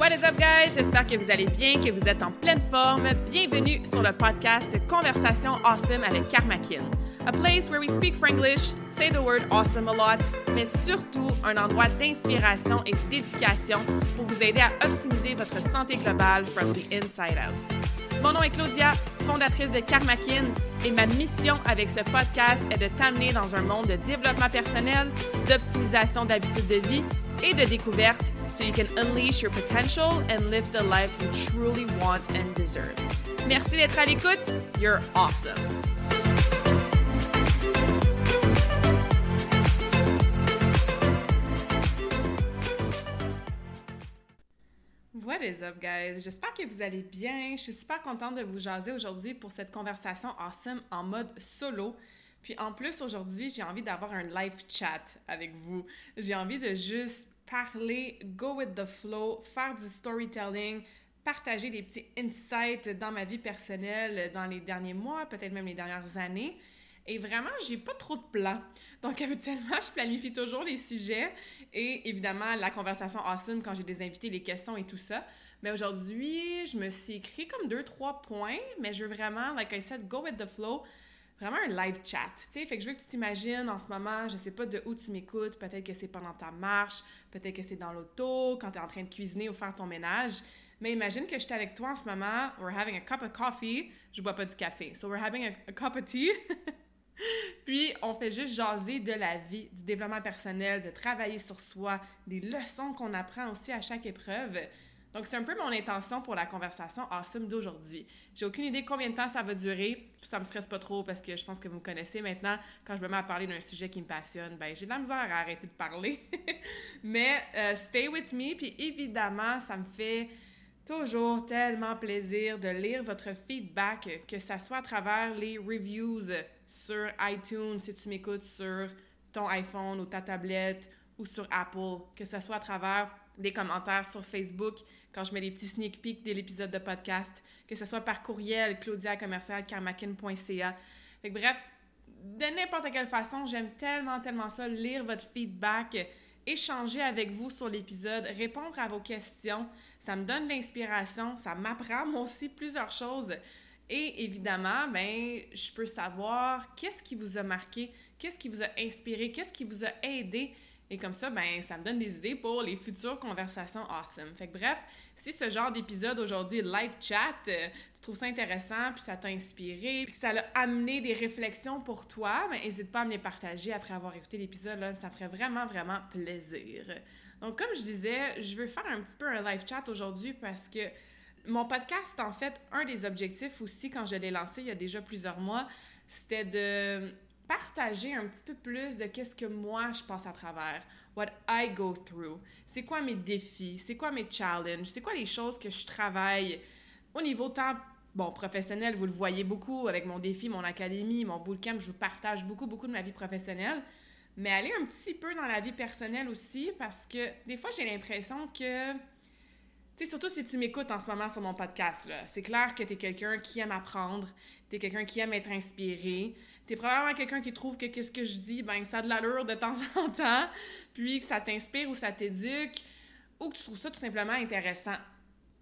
What is up, guys? J'espère que vous allez bien, que vous êtes en pleine forme. Bienvenue sur le podcast Conversation Awesome avec Karmakin. A place where we speak Franglish, say the word awesome a lot, mais surtout un endroit d'inspiration et d'éducation pour vous aider à optimiser votre santé globale from the inside out. Mon nom est Claudia, fondatrice de Karmakin, et ma mission avec ce podcast est de t'amener dans un monde de développement personnel, d'optimisation d'habitudes de vie et de découverte so you can unleash your potential and live the life you truly want and deserve. Merci d'être à l'écoute. You're awesome. What is up, guys? J'espère que vous allez bien. Je suis super contente de vous jaser aujourd'hui pour cette conversation awesome en mode solo. Puis en plus, aujourd'hui, j'ai envie d'avoir un live chat avec vous. J'ai envie de juste parler, go with the flow, faire du storytelling, partager des petits insights dans ma vie personnelle dans les derniers mois, peut-être même les dernières années. Et vraiment, j'ai pas trop de plans. Donc, habituellement, je planifie toujours les sujets et évidemment la conversation awesome quand j'ai des invités, les questions et tout ça. Mais aujourd'hui, je me suis écrit comme deux, trois points, mais je veux vraiment, like I said, go with the flow vraiment un live chat, tu sais. Fait que je veux que tu t'imagines en ce moment, je sais pas de où tu m'écoutes, peut-être que c'est pendant ta marche, peut-être que c'est dans l'auto, quand tu es en train de cuisiner ou faire ton ménage. Mais imagine que je suis avec toi en ce moment, we're having a cup of coffee, je bois pas du café. So we're having a, a cup of tea. Puis on fait juste jaser de la vie, du développement personnel, de travailler sur soi, des leçons qu'on apprend aussi à chaque épreuve. Donc, c'est un peu mon intention pour la conversation awesome d'aujourd'hui. J'ai aucune idée combien de temps ça va durer, ça me stresse pas trop parce que je pense que vous me connaissez maintenant. Quand je me mets à parler d'un sujet qui me passionne, ben j'ai de la misère à arrêter de parler. Mais euh, stay with me, puis évidemment, ça me fait toujours tellement plaisir de lire votre feedback, que ça soit à travers les reviews sur iTunes, si tu m'écoutes sur ton iPhone ou ta tablette ou sur Apple, que ce soit à travers des commentaires sur Facebook, quand je mets des petits sneak peeks de l'épisode de podcast, que ce soit par courriel. Fait bref, de n'importe quelle façon, j'aime tellement, tellement ça, lire votre feedback, échanger avec vous sur l'épisode, répondre à vos questions. Ça me donne de l'inspiration, ça m'apprend moi aussi plusieurs choses. Et évidemment, ben, je peux savoir qu'est-ce qui vous a marqué, qu'est-ce qui vous a inspiré, qu'est-ce qui vous a aidé et comme ça, ben, ça me donne des idées pour les futures conversations awesome. Fait que bref, si ce genre d'épisode aujourd'hui, live chat, euh, tu trouves ça intéressant, puis ça t'a inspiré, puis que ça a amené des réflexions pour toi, ben, n'hésite pas à me les partager après avoir écouté l'épisode. Ça ferait vraiment, vraiment plaisir. Donc, comme je disais, je veux faire un petit peu un live chat aujourd'hui parce que mon podcast, en fait, un des objectifs aussi, quand je l'ai lancé il y a déjà plusieurs mois, c'était de partager un petit peu plus de qu'est-ce que moi je passe à travers, what I go through, c'est quoi mes défis, c'est quoi mes challenges, c'est quoi les choses que je travaille au niveau tant bon professionnel, vous le voyez beaucoup avec mon défi, mon académie, mon bootcamp, je vous partage beaucoup beaucoup de ma vie professionnelle, mais aller un petit peu dans la vie personnelle aussi parce que des fois j'ai l'impression que surtout si tu m'écoutes en ce moment sur mon podcast, c'est clair que tu es quelqu'un qui aime apprendre, tu es quelqu'un qui aime être inspiré, t'es probablement quelqu'un qui trouve que qu'est-ce que je dis, ben ça a de l'allure de temps en temps, puis que ça t'inspire ou ça t'éduque, ou que tu trouves ça tout simplement intéressant.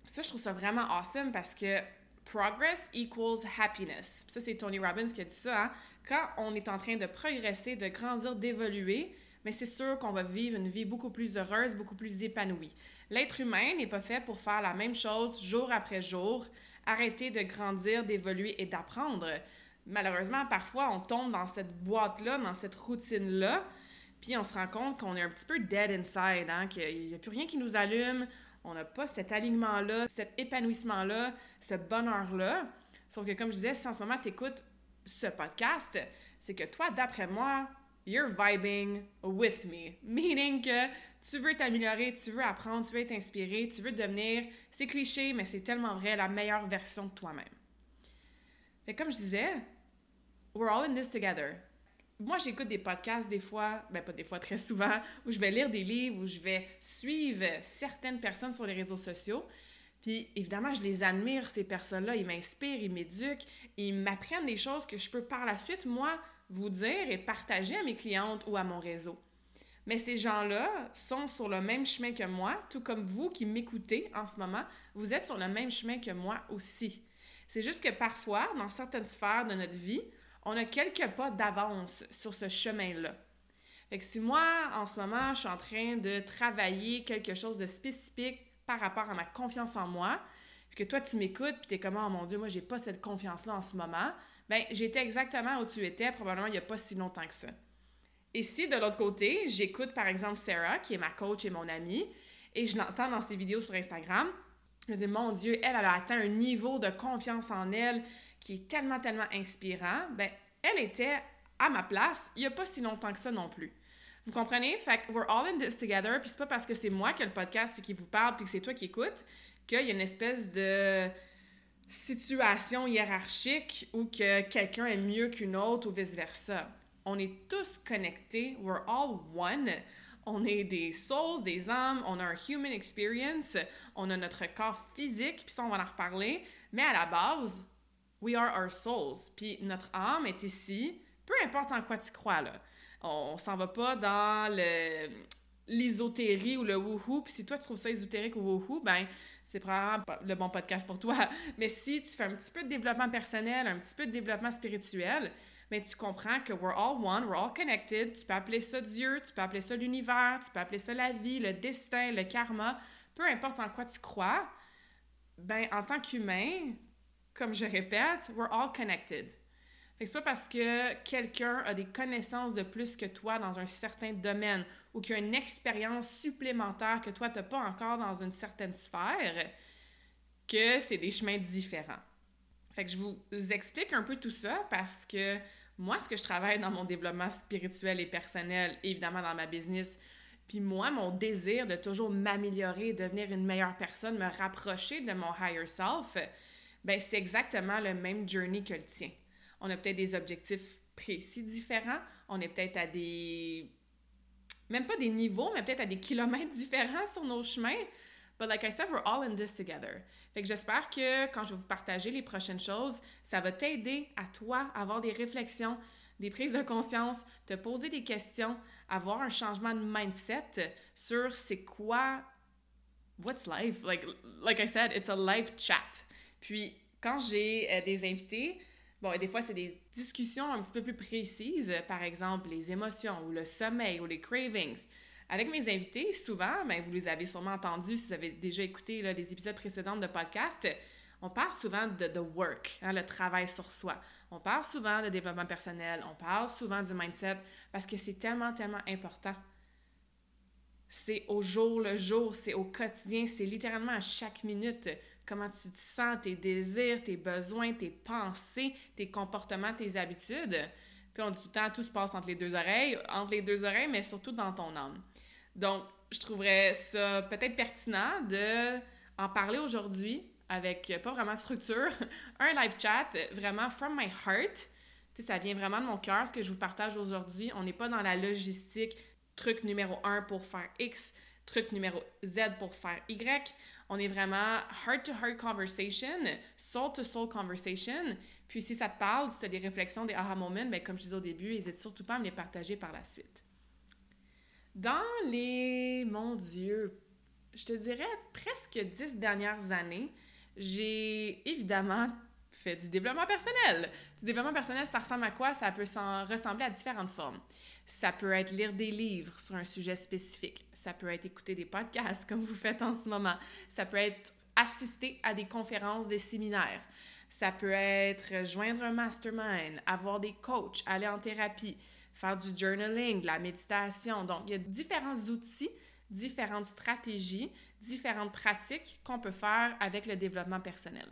Ça, je trouve ça vraiment awesome parce que progress equals happiness. Ça, c'est Tony Robbins qui a dit ça. Hein. Quand on est en train de progresser, de grandir, d'évoluer, mais c'est sûr qu'on va vivre une vie beaucoup plus heureuse, beaucoup plus épanouie. L'être humain n'est pas fait pour faire la même chose jour après jour, arrêter de grandir, d'évoluer et d'apprendre malheureusement, parfois, on tombe dans cette boîte-là, dans cette routine-là, puis on se rend compte qu'on est un petit peu dead inside, hein, qu'il n'y a plus rien qui nous allume, on n'a pas cet alignement-là, cet épanouissement-là, ce bonheur-là. Sauf que, comme je disais, si en ce moment tu écoutes ce podcast, c'est que toi, d'après moi, you're vibing with me. Meaning que tu veux t'améliorer, tu veux apprendre, tu veux être inspiré, tu veux devenir, c'est cliché, mais c'est tellement vrai, la meilleure version de toi-même. Mais comme je disais, we're all in this together. Moi, j'écoute des podcasts des fois, ben pas des fois, très souvent, où je vais lire des livres, où je vais suivre certaines personnes sur les réseaux sociaux. Puis évidemment, je les admire, ces personnes-là. Ils m'inspirent, ils m'éduquent, ils m'apprennent des choses que je peux par la suite, moi, vous dire et partager à mes clientes ou à mon réseau. Mais ces gens-là sont sur le même chemin que moi, tout comme vous qui m'écoutez en ce moment, vous êtes sur le même chemin que moi aussi. C'est juste que parfois, dans certaines sphères de notre vie, on a quelques pas d'avance sur ce chemin-là. Fait que si moi, en ce moment, je suis en train de travailler quelque chose de spécifique par rapport à ma confiance en moi, puis que toi, tu m'écoutes, puis t'es comme, oh mon Dieu, moi, j'ai pas cette confiance-là en ce moment, ben j'étais exactement où tu étais, probablement il y a pas si longtemps que ça. Et si de l'autre côté, j'écoute par exemple Sarah, qui est ma coach et mon amie, et je l'entends dans ses vidéos sur Instagram, je me dis, mon Dieu, elle, elle a atteint un niveau de confiance en elle qui est tellement, tellement inspirant. Ben, elle était à ma place il n'y a pas si longtemps que ça non plus. Vous comprenez? Fait que we're all in this together, puis c'est pas parce que c'est moi qui ai le podcast puis qui vous parle puis que c'est toi qui écoutes qu'il y a une espèce de situation hiérarchique où que quelqu'un est mieux qu'une autre ou vice-versa. On est tous connectés, we're all one. On est des souls, des âmes, on a un human experience, on a notre corps physique, puis ça, on va en reparler. Mais à la base, we are our souls. Puis notre âme est ici, peu importe en quoi tu crois, là. On, s'en va pas dans le l'ésotérie ou le woohoo. Puis si toi, tu trouves ça ésotérique ou woohoo, ben c'est probablement le bon podcast pour toi. Mais si tu fais un petit peu de développement personnel, un petit peu de développement spirituel, mais tu comprends que we're all one, we're all connected. Tu peux appeler ça Dieu, tu peux appeler ça l'univers, tu peux appeler ça la vie, le destin, le karma, peu importe en quoi tu crois. Ben, en tant qu'humain, comme je répète, we're all connected. Fait que c'est pas parce que quelqu'un a des connaissances de plus que toi dans un certain domaine ou qu'il a une expérience supplémentaire que toi t'as pas encore dans une certaine sphère que c'est des chemins différents. Fait que je vous explique un peu tout ça parce que moi, ce que je travaille dans mon développement spirituel et personnel, évidemment dans ma business, puis moi, mon désir de toujours m'améliorer, devenir une meilleure personne, me rapprocher de mon higher self, ben c'est exactement le même journey que le tien. On a peut-être des objectifs précis différents, on est peut-être à des même pas des niveaux, mais peut-être à des kilomètres différents sur nos chemins. But like I said, we're all in this together. Fait que j'espère que quand je vais vous partager les prochaines choses, ça va t'aider à toi à avoir des réflexions, des prises de conscience, te poser des questions, avoir un changement de mindset sur c'est quoi what's life? Like like I said, it's a life chat. Puis quand j'ai euh, des invités, bon, des fois c'est des discussions un petit peu plus précises, par exemple les émotions ou le sommeil ou les cravings. Avec mes invités, souvent, ben, vous les avez sûrement entendus si vous avez déjà écouté les épisodes précédents de podcast, on parle souvent de, de work, hein, le travail sur soi. On parle souvent de développement personnel, on parle souvent du mindset parce que c'est tellement, tellement important. C'est au jour le jour, c'est au quotidien, c'est littéralement à chaque minute comment tu te sens, tes désirs, tes besoins, tes pensées, tes comportements, tes habitudes? Puis on dit tout le temps, tout se passe entre les deux oreilles, entre les deux oreilles, mais surtout dans ton âme. Donc, je trouverais ça peut-être pertinent de en parler aujourd'hui avec pas vraiment structure, un live chat vraiment from my heart. sais, ça vient vraiment de mon cœur ce que je vous partage aujourd'hui. On n'est pas dans la logistique, truc numéro un pour faire X, truc numéro Z pour faire Y. On est vraiment heart-to-heart conversation, soul-to-soul conversation. Puis si ça te parle, si tu as des réflexions, des aha moments, bien, comme je disais au début, n'hésite surtout pas à me les partager par la suite. Dans les, mon Dieu, je te dirais presque dix dernières années, j'ai évidemment fait du développement personnel. Du développement personnel, ça ressemble à quoi? Ça peut ressembler à différentes formes. Ça peut être lire des livres sur un sujet spécifique. Ça peut être écouter des podcasts comme vous faites en ce moment. Ça peut être assister à des conférences, des séminaires. Ça peut être joindre un mastermind, avoir des coachs, aller en thérapie, faire du journaling, de la méditation. Donc, il y a différents outils, différentes stratégies, différentes pratiques qu'on peut faire avec le développement personnel.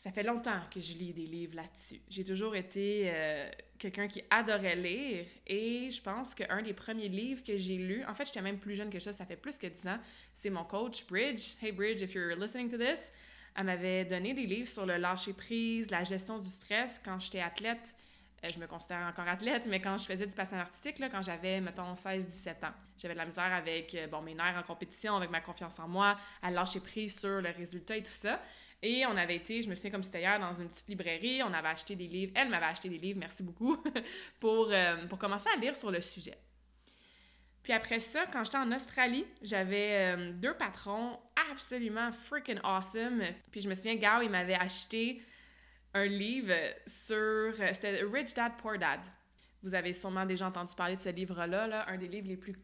Ça fait longtemps que je lis des livres là-dessus. J'ai toujours été euh, quelqu'un qui adorait lire et je pense qu'un des premiers livres que j'ai lu, en fait, j'étais même plus jeune que ça, ça fait plus que 10 ans, c'est mon coach Bridge. Hey Bridge, if you're listening to this, elle m'avait donné des livres sur le lâcher-prise, la gestion du stress quand j'étais athlète. Euh, je me considère encore athlète, mais quand je faisais du patin artistique, là, quand j'avais, mettons, 16-17 ans, j'avais de la misère avec euh, bon, mes nerfs en compétition, avec ma confiance en moi, à lâcher prise sur le résultat et tout ça. Et on avait été, je me souviens comme c'était hier, dans une petite librairie, on avait acheté des livres, elle m'avait acheté des livres, merci beaucoup, pour, euh, pour commencer à lire sur le sujet. Puis après ça, quand j'étais en Australie, j'avais euh, deux patrons absolument freaking awesome. Puis je me souviens, Gao, il m'avait acheté un livre sur. Euh, c'était Rich Dad, Poor Dad. Vous avez sûrement déjà entendu parler de ce livre-là, là, un des livres les plus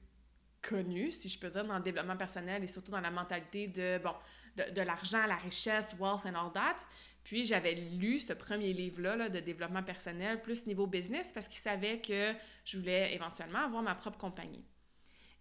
connus, si je peux dire, dans le développement personnel et surtout dans la mentalité de, bon, de, l'argent, la richesse, wealth and all that. Puis j'avais lu ce premier livre-là là, de développement personnel, plus niveau business, parce qu'il savait que je voulais éventuellement avoir ma propre compagnie.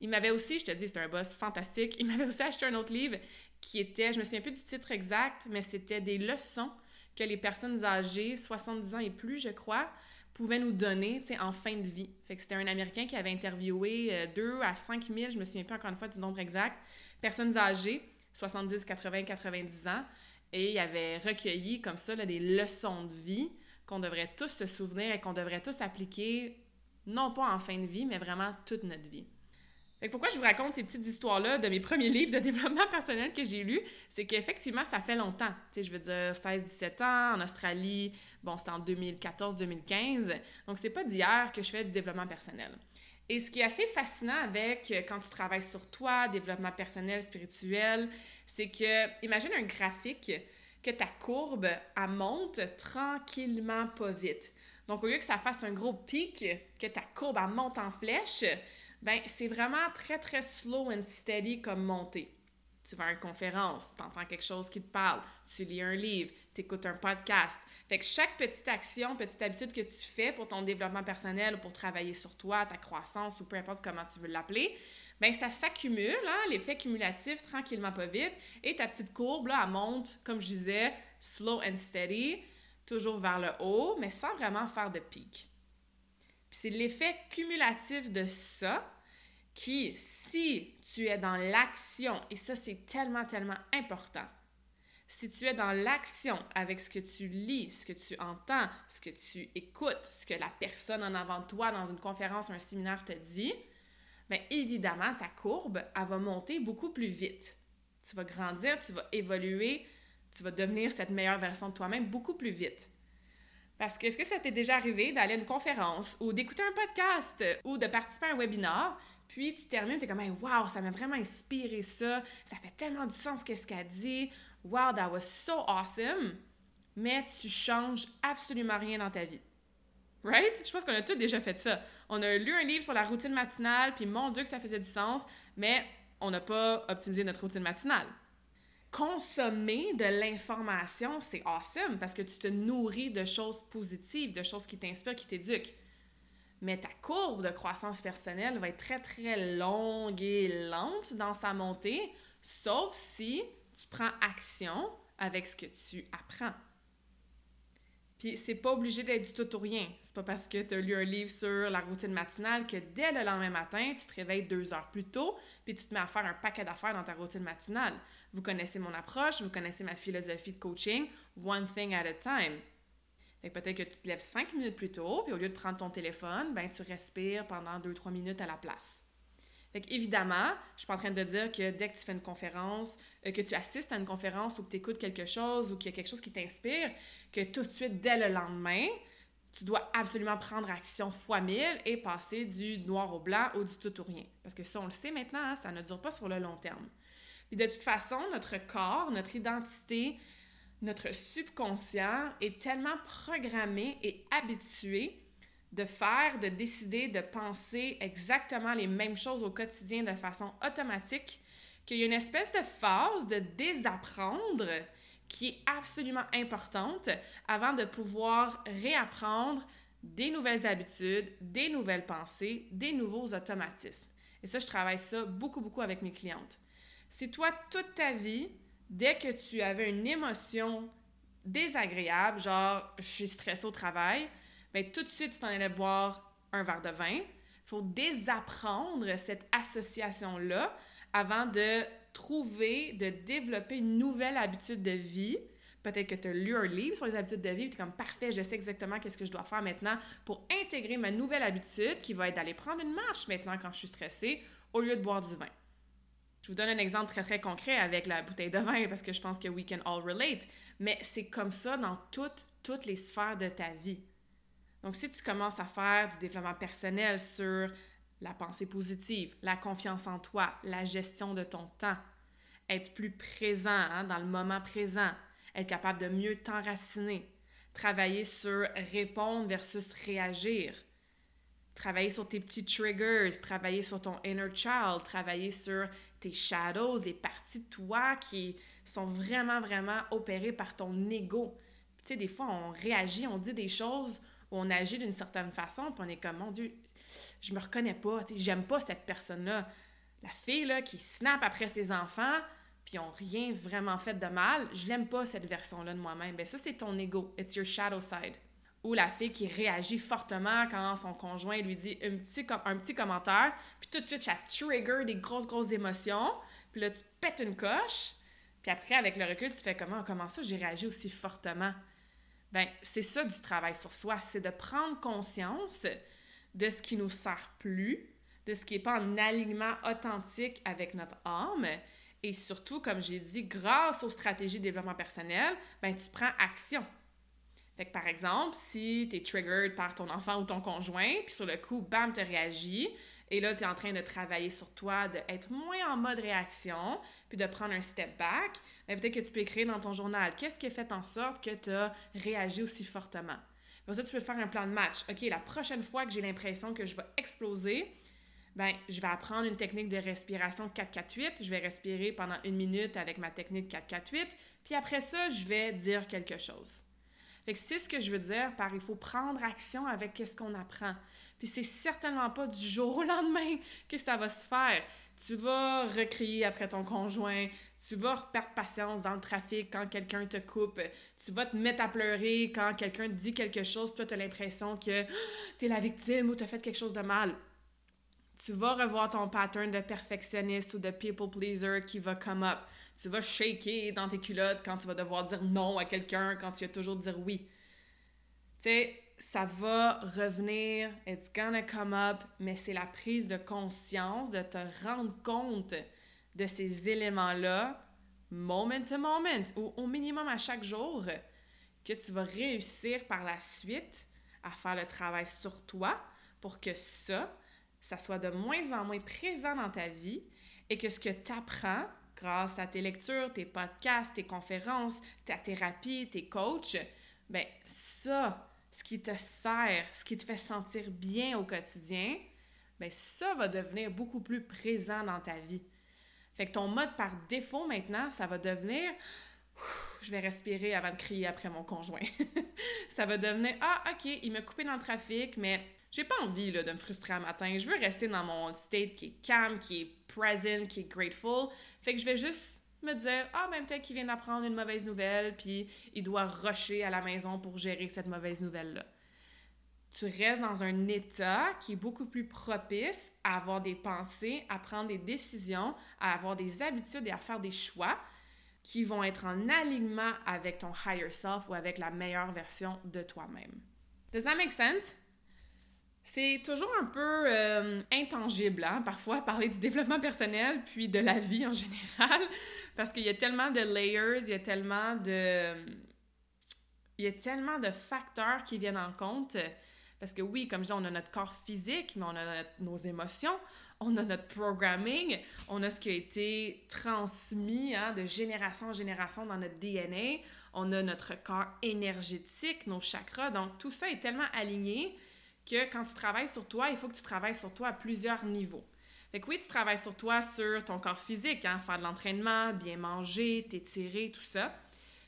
Il m'avait aussi, je te dis, c'est un boss fantastique, il m'avait aussi acheté un autre livre qui était, je me souviens plus du titre exact, mais c'était des leçons que les personnes âgées, 70 ans et plus, je crois, pouvaient nous donner en fin de vie. Fait que c'était un Américain qui avait interviewé 2 euh, à 5 000, je me souviens plus encore une fois du nombre exact, personnes âgées, 70, 80, 90 ans, et il avait recueilli comme ça des leçons de vie qu'on devrait tous se souvenir et qu'on devrait tous appliquer, non pas en fin de vie, mais vraiment toute notre vie pourquoi je vous raconte ces petites histoires-là de mes premiers livres de développement personnel que j'ai lus, c'est qu'effectivement, ça fait longtemps. Tu je veux dire, 16-17 ans, en Australie, bon, c'était en 2014-2015. Donc, c'est pas d'hier que je fais du développement personnel. Et ce qui est assez fascinant avec euh, quand tu travailles sur toi, développement personnel, spirituel, c'est que, imagine un graphique que ta courbe, elle monte tranquillement, pas vite. Donc, au lieu que ça fasse un gros pic, que ta courbe, elle monte en flèche, ben c'est vraiment très, très slow and steady comme montée. Tu vas à une conférence, tu entends quelque chose qui te parle, tu lis un livre, tu écoutes un podcast. Fait que chaque petite action, petite habitude que tu fais pour ton développement personnel ou pour travailler sur toi, ta croissance ou peu importe comment tu veux l'appeler, ben ça s'accumule, hein, l'effet cumulatif, tranquillement pas vite, et ta petite courbe, là, elle monte, comme je disais, slow and steady, toujours vers le haut, mais sans vraiment faire de pic. c'est l'effet cumulatif de ça qui, si tu es dans l'action, et ça c'est tellement, tellement important, si tu es dans l'action avec ce que tu lis, ce que tu entends, ce que tu écoutes, ce que la personne en avant de toi dans une conférence ou un séminaire te dit, bien évidemment, ta courbe, elle va monter beaucoup plus vite. Tu vas grandir, tu vas évoluer, tu vas devenir cette meilleure version de toi-même beaucoup plus vite. Parce que est-ce que ça t'est déjà arrivé d'aller à une conférence ou d'écouter un podcast ou de participer à un webinaire puis tu termines, tu es comme, wow, ça m'a vraiment inspiré ça. Ça fait tellement du sens qu'est-ce qu'elle dit. Wow, that was so awesome. Mais tu changes absolument rien dans ta vie. Right? Je pense qu'on a tous déjà fait ça. On a lu un livre sur la routine matinale, puis mon Dieu que ça faisait du sens, mais on n'a pas optimisé notre routine matinale. Consommer de l'information, c'est awesome parce que tu te nourris de choses positives, de choses qui t'inspirent, qui t'éduquent mais ta courbe de croissance personnelle va être très, très longue et lente dans sa montée, sauf si tu prends action avec ce que tu apprends. Puis c'est pas obligé d'être du tout ou rien. C'est pas parce que tu as lu un livre sur la routine matinale que dès le lendemain matin, tu te réveilles deux heures plus tôt, puis tu te mets à faire un paquet d'affaires dans ta routine matinale. Vous connaissez mon approche, vous connaissez ma philosophie de coaching, one thing at a time peut-être que tu te lèves cinq minutes plus tôt, puis au lieu de prendre ton téléphone, ben tu respires pendant deux, trois minutes à la place. Fait évidemment, je suis pas en train de dire que dès que tu fais une conférence, euh, que tu assistes à une conférence ou que tu écoutes quelque chose ou qu'il y a quelque chose qui t'inspire, que tout de suite, dès le lendemain, tu dois absolument prendre action fois mille et passer du noir au blanc ou du tout ou rien. Parce que ça, on le sait maintenant, hein, ça ne dure pas sur le long terme. Puis de toute façon, notre corps, notre identité, notre subconscient est tellement programmé et habitué de faire, de décider, de penser exactement les mêmes choses au quotidien de façon automatique qu'il y a une espèce de phase de désapprendre qui est absolument importante avant de pouvoir réapprendre des nouvelles habitudes, des nouvelles pensées, des nouveaux automatismes. Et ça, je travaille ça beaucoup, beaucoup avec mes clientes. Si toi, toute ta vie, dès que tu avais une émotion désagréable, genre je suis stressée au travail, bien tout de suite tu t'en allais boire un verre de vin. Il faut désapprendre cette association-là avant de trouver, de développer une nouvelle habitude de vie. Peut-être que tu as lu un livre sur les habitudes de vie tu es comme parfait, je sais exactement qu'est-ce que je dois faire maintenant pour intégrer ma nouvelle habitude qui va être d'aller prendre une marche maintenant quand je suis stressée au lieu de boire du vin. Je vous donne un exemple très, très concret avec la bouteille de vin parce que je pense que we can all relate. Mais c'est comme ça dans toutes, toutes les sphères de ta vie. Donc, si tu commences à faire du développement personnel sur la pensée positive, la confiance en toi, la gestion de ton temps, être plus présent hein, dans le moment présent, être capable de mieux t'enraciner, travailler sur répondre versus réagir, travailler sur tes petits triggers, travailler sur ton inner child, travailler sur tes shadows, les parties de toi qui sont vraiment, vraiment opérées par ton ego. Tu sais, des fois, on réagit, on dit des choses, ou on agit d'une certaine façon, puis on est comme, mon Dieu, je me reconnais pas, j'aime pas cette personne-là. La fille là, qui snap après ses enfants, puis ont rien vraiment fait de mal, je l'aime pas cette version-là de moi-même. Ben ça, c'est ton ego. It's your shadow side. Ou la fille qui réagit fortement quand son conjoint lui dit un petit, un petit commentaire, puis tout de suite, ça trigger des grosses, grosses émotions, puis là, tu pètes une coche, puis après, avec le recul, tu fais comment, comment ça, j'ai réagi aussi fortement? Ben, c'est ça du travail sur soi, c'est de prendre conscience de ce qui nous sert plus, de ce qui n'est pas en alignement authentique avec notre âme. Et surtout, comme j'ai dit, grâce aux stratégies de développement personnel, ben, tu prends action. Fait que par exemple, si tu es triggered par ton enfant ou ton conjoint, puis sur le coup, bam, tu réagis, et là, tu es en train de travailler sur toi, d'être moins en mode réaction, puis de prendre un step back, ben, peut-être que tu peux écrire dans ton journal qu'est-ce qui a fait en sorte que tu as réagi aussi fortement? Pour ça, tu peux faire un plan de match. OK, la prochaine fois que j'ai l'impression que je vais exploser, ben, je vais apprendre une technique de respiration 4-4-8. Je vais respirer pendant une minute avec ma technique 4-4-8. Puis après ça, je vais dire quelque chose. Fait que c'est ce que je veux dire par il faut prendre action avec ce qu'on apprend. Puis c'est certainement pas du jour au lendemain que ça va se faire. Tu vas recrier après ton conjoint, tu vas perdre patience dans le trafic quand quelqu'un te coupe. Tu vas te mettre à pleurer quand quelqu'un te dit quelque chose. Toi, tu as l'impression que tu es la victime ou tu as fait quelque chose de mal. Tu vas revoir ton pattern de perfectionniste ou de people pleaser qui va come up. Tu vas shaker dans tes culottes quand tu vas devoir dire non à quelqu'un quand tu vas toujours dire oui. Tu sais, ça va revenir, it's gonna come up, mais c'est la prise de conscience, de te rendre compte de ces éléments-là, moment to moment, ou au minimum à chaque jour, que tu vas réussir par la suite à faire le travail sur toi pour que ça, ça soit de moins en moins présent dans ta vie et que ce que tu apprends grâce à tes lectures, tes podcasts, tes conférences, ta thérapie, tes coachs, ben ça, ce qui te sert, ce qui te fait sentir bien au quotidien, ben ça va devenir beaucoup plus présent dans ta vie. Fait que ton mode par défaut maintenant, ça va devenir je vais respirer avant de crier après mon conjoint. ça va devenir ah OK, il m'a coupé dans le trafic, mais j'ai pas envie là, de me frustrer un matin. Je veux rester dans mon state qui est calme, qui est present, qui est grateful. Fait que je vais juste me dire ah même peut-être qu'il vient d'apprendre une mauvaise nouvelle puis il doit rusher à la maison pour gérer cette mauvaise nouvelle là tu restes dans un état qui est beaucoup plus propice à avoir des pensées, à prendre des décisions, à avoir des habitudes et à faire des choix qui vont être en alignement avec ton higher self ou avec la meilleure version de toi-même. Does that make sense? C'est toujours un peu euh, intangible, hein, parfois, parler du développement personnel puis de la vie en général, parce qu'il y a tellement de layers, il y a tellement de... Il y a tellement de facteurs qui viennent en compte parce que oui, comme je dis, on a notre corps physique, mais on a nos émotions, on a notre programming, on a ce qui a été transmis hein, de génération en génération dans notre DNA, on a notre corps énergétique, nos chakras. Donc, tout ça est tellement aligné que quand tu travailles sur toi, il faut que tu travailles sur toi à plusieurs niveaux. Fait que oui, tu travailles sur toi, sur ton corps physique, hein, faire de l'entraînement, bien manger, t'étirer, tout ça.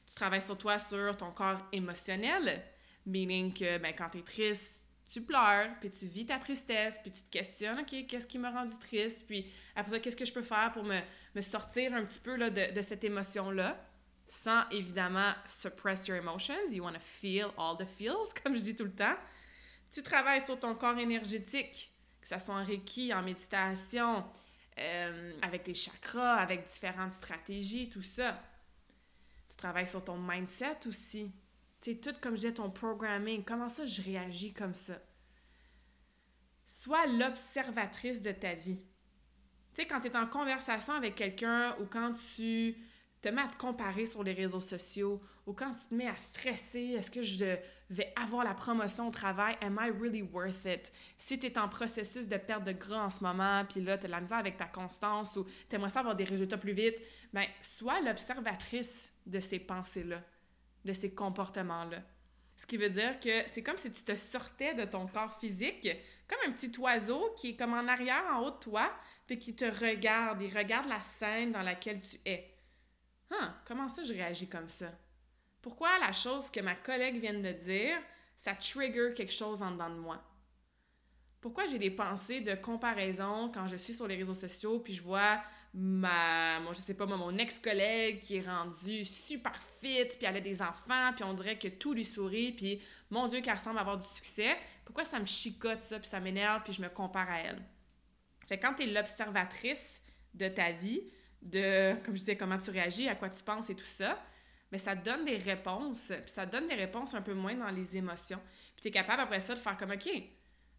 Tu travailles sur toi, sur ton corps émotionnel, Meaning que ben, quand tu es triste, tu pleures, puis tu vis ta tristesse, puis tu te questionnes, OK, qu'est-ce qui m'a rendu triste? Puis après ça, qu'est-ce que je peux faire pour me, me sortir un petit peu là, de, de cette émotion-là? Sans évidemment suppress your emotions. You want to feel all the feels, comme je dis tout le temps. Tu travailles sur ton corps énergétique, que ce soit en Reiki, en méditation, euh, avec tes chakras, avec différentes stratégies, tout ça. Tu travailles sur ton mindset aussi. Tu sais, tout comme je disais, ton programming, comment ça je réagis comme ça? Sois l'observatrice de ta vie. Tu sais, quand tu es en conversation avec quelqu'un ou quand tu te mets à te comparer sur les réseaux sociaux ou quand tu te mets à stresser, est-ce que je vais avoir la promotion au travail? Am I really worth it? Si tu es en processus de perte de gras en ce moment, puis là, tu as de la misère avec ta constance ou tu aimerais ça avoir des résultats plus vite, bien, sois l'observatrice de ces pensées-là, de ces comportements-là. Ce qui veut dire que c'est comme si tu te sortais de ton corps physique, comme un petit oiseau qui est comme en arrière, en haut de toi, puis qui te regarde, il regarde la scène dans laquelle tu es. Ah, comment ça je réagis comme ça? Pourquoi la chose que ma collègue vient de dire, ça trigger quelque chose en dedans de moi? Pourquoi j'ai des pensées de comparaison quand je suis sur les réseaux sociaux puis je vois ma, moi, je sais pas, mon ex-collègue qui est rendu super fit, puis elle a des enfants, puis on dirait que tout lui sourit, puis mon Dieu, qu'elle semble avoir du succès. Pourquoi ça me chicote ça, puis ça m'énerve, puis je me compare à elle? Fait quand tu es l'observatrice de ta vie, de, comme je disais, comment tu réagis, à quoi tu penses et tout ça, mais ça donne des réponses, puis ça donne des réponses un peu moins dans les émotions. Puis tu es capable après ça de faire comme, OK,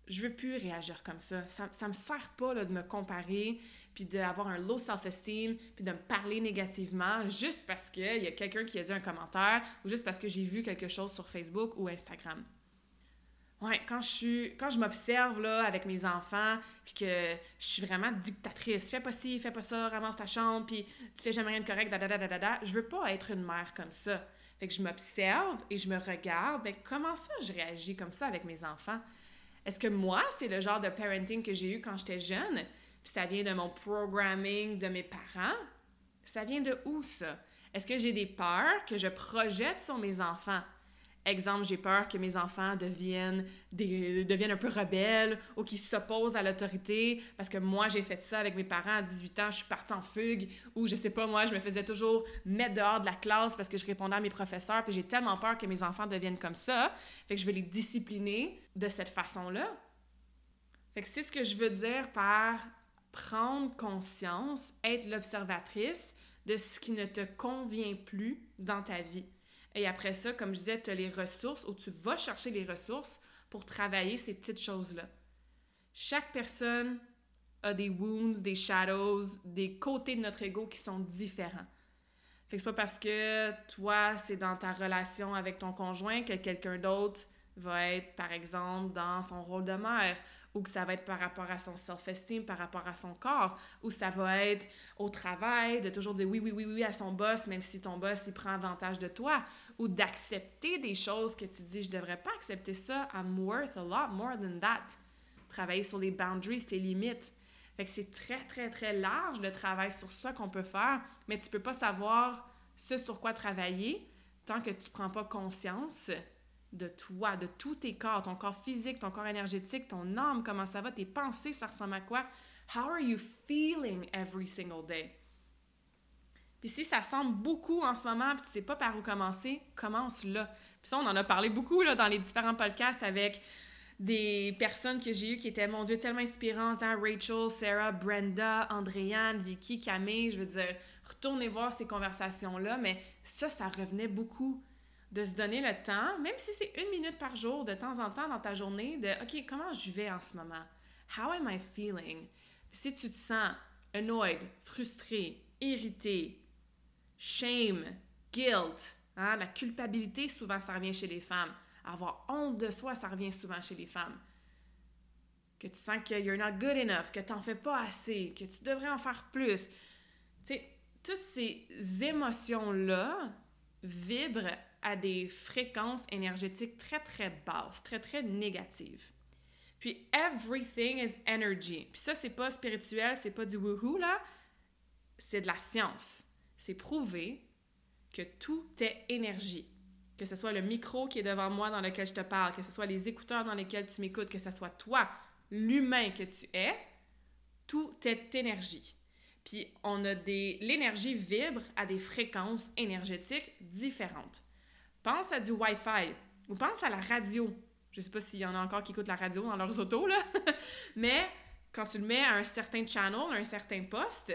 je veux plus réagir comme ça. Ça, ça me sert pas de me comparer, puis d'avoir un low self-esteem, puis de me parler négativement juste parce qu'il y a quelqu'un qui a dit un commentaire ou juste parce que j'ai vu quelque chose sur Facebook ou Instagram. Ouais, quand je suis quand je m'observe là avec mes enfants puis que je suis vraiment dictatrice, fais pas ci, fais pas ça, ramasse ta chambre puis tu fais jamais rien de correct, da da da da da, je veux pas être une mère comme ça. Fait que je m'observe et je me regarde, ben comment ça je réagis comme ça avec mes enfants? Est-ce que moi, c'est le genre de parenting que j'ai eu quand j'étais jeune, puis ça vient de mon programming de mes parents? Ça vient de où ça? Est-ce que j'ai des peurs que je projette sur mes enfants? Exemple, j'ai peur que mes enfants deviennent, des, deviennent un peu rebelles ou qu'ils s'opposent à l'autorité parce que moi, j'ai fait ça avec mes parents à 18 ans, je suis partie en fugue ou je sais pas, moi, je me faisais toujours mettre dehors de la classe parce que je répondais à mes professeurs puis j'ai tellement peur que mes enfants deviennent comme ça, fait que je vais les discipliner de cette façon-là. Fait que c'est ce que je veux dire par prendre conscience, être l'observatrice de ce qui ne te convient plus dans ta vie. Et après ça, comme je disais, tu as les ressources où tu vas chercher les ressources pour travailler ces petites choses-là. Chaque personne a des wounds, des shadows, des côtés de notre ego qui sont différents. Fait que c'est pas parce que toi, c'est dans ta relation avec ton conjoint que quelqu'un d'autre va être, par exemple, dans son rôle de mère, ou que ça va être par rapport à son self-esteem, par rapport à son corps, ou ça va être au travail, de toujours dire oui, oui, oui, oui à son boss, même si ton boss, il prend avantage de toi, ou d'accepter des choses que tu dis, je devrais pas accepter ça, I'm worth a lot more than that. Travailler sur les boundaries, tes limites. Fait que c'est très, très, très large le travail sur ça qu'on peut faire, mais tu peux pas savoir ce sur quoi travailler tant que tu prends pas conscience de toi, de tous tes corps, ton corps physique, ton corps énergétique, ton âme, comment ça va, tes pensées, ça ressemble à quoi? How are you feeling every single day? Puis si ça semble beaucoup en ce moment, puis tu sais pas par où commencer, commence là. Puis ça, on en a parlé beaucoup là, dans les différents podcasts avec des personnes que j'ai eues qui étaient, mon Dieu, tellement inspirantes, hein? Rachel, Sarah, Brenda, Andréane, Vicky, Camille, je veux dire, retournez voir ces conversations-là, mais ça, ça revenait beaucoup de se donner le temps, même si c'est une minute par jour, de temps en temps dans ta journée, de OK, comment je vais en ce moment? How am I feeling? Si tu te sens annoyed, frustré, irrité, shame, guilt, hein, la culpabilité, souvent ça revient chez les femmes. Avoir honte de soi, ça revient souvent chez les femmes. Que tu sens que you're not good enough, que tu n'en fais pas assez, que tu devrais en faire plus. Tu sais, toutes ces émotions-là vibrent à des fréquences énergétiques très, très basses, très, très négatives. Puis, everything is energy. Puis ça, c'est pas spirituel, c'est pas du woohoo, là. C'est de la science. C'est prouvé que tout est énergie. Que ce soit le micro qui est devant moi dans lequel je te parle, que ce soit les écouteurs dans lesquels tu m'écoutes, que ce soit toi, l'humain que tu es, tout est énergie. Puis on a des l'énergie vibre à des fréquences énergétiques différentes. Pense à du Wi-Fi ou pense à la radio. Je sais pas s'il y en a encore qui écoutent la radio dans leurs autos, là. Mais quand tu le mets à un certain channel, à un certain poste,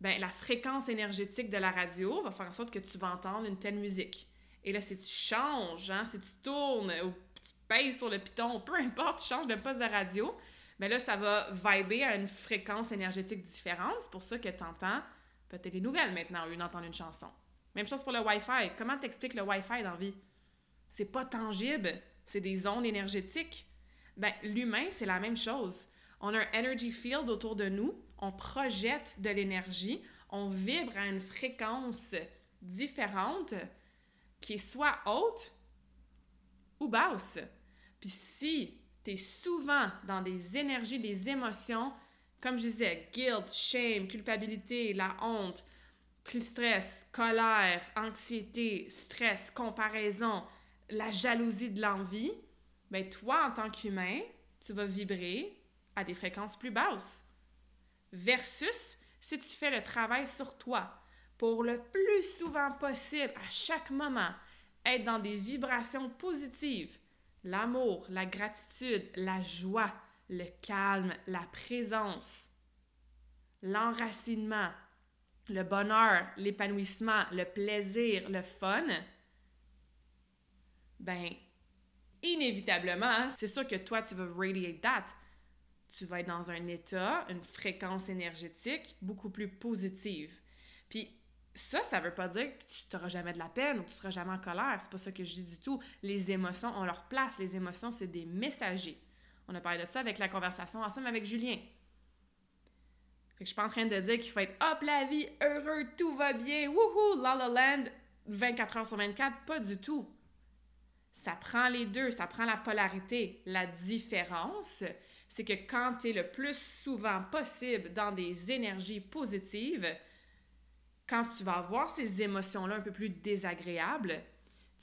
ben, la fréquence énergétique de la radio va faire en sorte que tu vas entendre une telle musique. Et là, si tu changes, hein, si tu tournes ou tu pèses sur le piton, peu importe, tu changes de poste de radio, mais ben là, ça va vibrer à une fréquence énergétique différente. C'est pour ça que tu entends peut-être les nouvelles maintenant au lieu d'entendre une chanson. Même chose pour le Wi-Fi. Comment t'expliques le Wi-Fi dans la vie? C'est pas tangible, c'est des ondes énergétiques. Ben, l'humain, c'est la même chose. On a un energy field autour de nous, on projette de l'énergie, on vibre à une fréquence différente qui est soit haute ou basse. Puis si tu es souvent dans des énergies, des émotions, comme je disais, guilt, shame, culpabilité, la honte, tristesse, colère, anxiété, stress, comparaison, la jalousie de l'envie, ben toi, en tant qu'humain, tu vas vibrer à des fréquences plus basses. Versus si tu fais le travail sur toi pour le plus souvent possible, à chaque moment, être dans des vibrations positives, l'amour, la gratitude, la joie, le calme, la présence, l'enracinement, le bonheur, l'épanouissement, le plaisir, le fun, ben, inévitablement, c'est sûr que toi, tu vas radiate that. Tu vas être dans un état, une fréquence énergétique beaucoup plus positive. Puis ça, ça veut pas dire que tu n'auras jamais de la peine ou que tu seras jamais en colère. C'est pas ça que je dis du tout. Les émotions ont leur place. Les émotions, c'est des messagers. On a parlé de ça avec la conversation ensemble avec Julien. Fait que je suis pas en train de dire qu'il faut être hop la vie, heureux, tout va bien, wouhou, la la land, 24 heures sur 24. Pas du tout. Ça prend les deux, ça prend la polarité. La différence, c'est que quand tu es le plus souvent possible dans des énergies positives, quand tu vas avoir ces émotions-là un peu plus désagréables,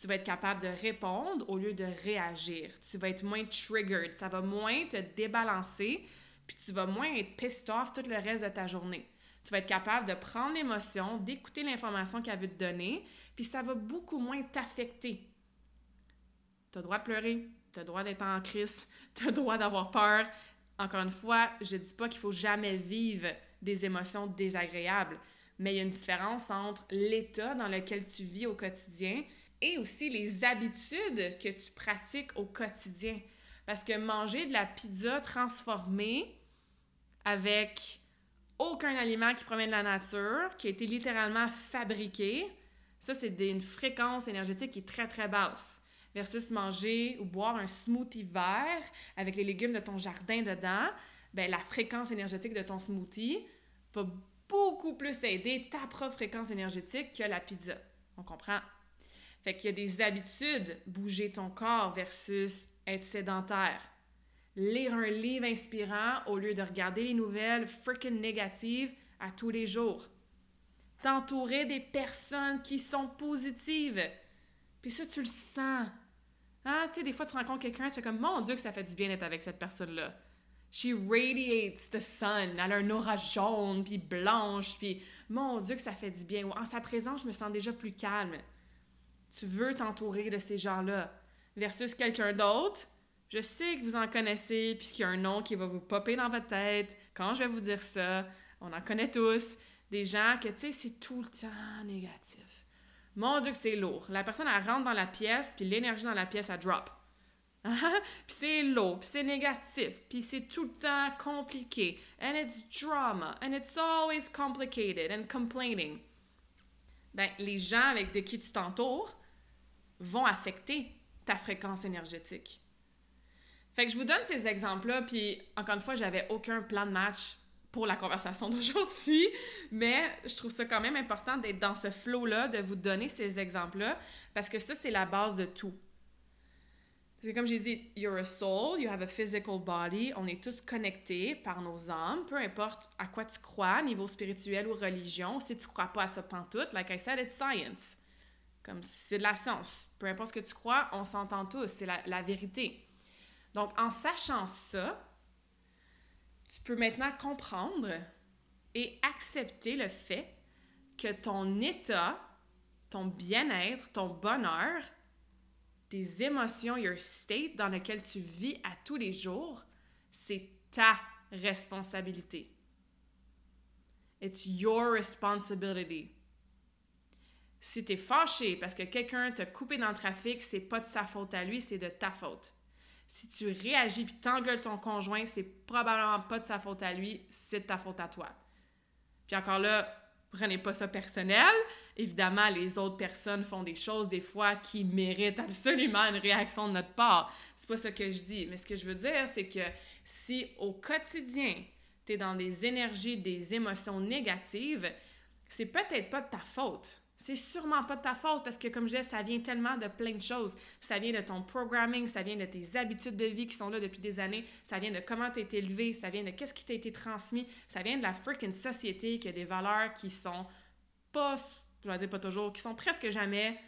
tu vas être capable de répondre au lieu de réagir. Tu vas être moins triggered, ça va moins te débalancer, puis tu vas moins être pissed off tout le reste de ta journée. Tu vas être capable de prendre l'émotion, d'écouter l'information qu'elle veut te donner, puis ça va beaucoup moins t'affecter. Tu as le droit de pleurer, tu as le droit d'être en crise, tu as le droit d'avoir peur. Encore une fois, je dis pas qu'il faut jamais vivre des émotions désagréables mais il y a une différence entre l'état dans lequel tu vis au quotidien et aussi les habitudes que tu pratiques au quotidien. Parce que manger de la pizza transformée avec aucun aliment qui provient de la nature, qui a été littéralement fabriqué, ça, c'est une fréquence énergétique qui est très, très basse. Versus manger ou boire un smoothie vert avec les légumes de ton jardin dedans, ben, la fréquence énergétique de ton smoothie va beaucoup plus aider ta propre fréquence énergétique que la pizza. On comprend? Fait qu'il y a des habitudes, bouger ton corps versus être sédentaire. Lire un livre inspirant au lieu de regarder les nouvelles freaking négatives à tous les jours. T'entourer des personnes qui sont positives. Puis ça, tu le sens. Hein? Tu sais, des fois, tu rencontres quelqu'un, tu fais comme, mon Dieu, que ça fait du bien d'être avec cette personne-là. She radiates the sun. Elle a un aura jaune, puis blanche, puis mon Dieu que ça fait du bien. En sa présence, je me sens déjà plus calme. Tu veux t'entourer de ces gens-là. Versus quelqu'un d'autre, je sais que vous en connaissez, puis qu'il y a un nom qui va vous popper dans votre tête quand je vais vous dire ça. On en connaît tous. Des gens que, tu sais, c'est tout le temps négatif. Mon Dieu que c'est lourd. La personne, elle rentre dans la pièce, puis l'énergie dans la pièce, elle drop. puis c'est lourd, puis c'est négatif, puis c'est tout le temps compliqué. And it's drama, and it's always complicated and complaining. Ben, les gens avec de qui tu t'entoures vont affecter ta fréquence énergétique. Fait que je vous donne ces exemples-là, puis encore une fois, j'avais aucun plan de match pour la conversation d'aujourd'hui, mais je trouve ça quand même important d'être dans ce flow-là, de vous donner ces exemples-là, parce que ça, c'est la base de tout. Parce que comme j'ai dit, you're a soul, you have a physical body, on est tous connectés par nos âmes, peu importe à quoi tu crois, niveau spirituel ou religion, si tu crois pas à ça pantoute, like I said, it's science. Comme c'est de la science. Peu importe ce que tu crois, on s'entend tous, c'est la, la vérité. Donc, en sachant ça, tu peux maintenant comprendre et accepter le fait que ton état, ton bien-être, ton bonheur tes émotions, your state dans lequel tu vis à tous les jours, c'est ta responsabilité. It's your responsibility. Si tu es fâché parce que quelqu'un t'a coupé dans le trafic, c'est pas de sa faute à lui, c'est de ta faute. Si tu réagis puis t'engueules ton conjoint, c'est probablement pas de sa faute à lui, c'est de ta faute à toi. Puis encore là, Prenez pas ça personnel. Évidemment, les autres personnes font des choses des fois qui méritent absolument une réaction de notre part. C'est pas ça que je dis. Mais ce que je veux dire, c'est que si au quotidien, tu es dans des énergies, des émotions négatives, c'est peut-être pas de ta faute. C'est sûrement pas de ta faute parce que, comme je disais, ça vient tellement de plein de choses. Ça vient de ton programming, ça vient de tes habitudes de vie qui sont là depuis des années, ça vient de comment tu été élevé, ça vient de qu'est-ce qui t'a été transmis, ça vient de la freaking société qui a des valeurs qui sont pas, je vais dire pas toujours, qui sont presque jamais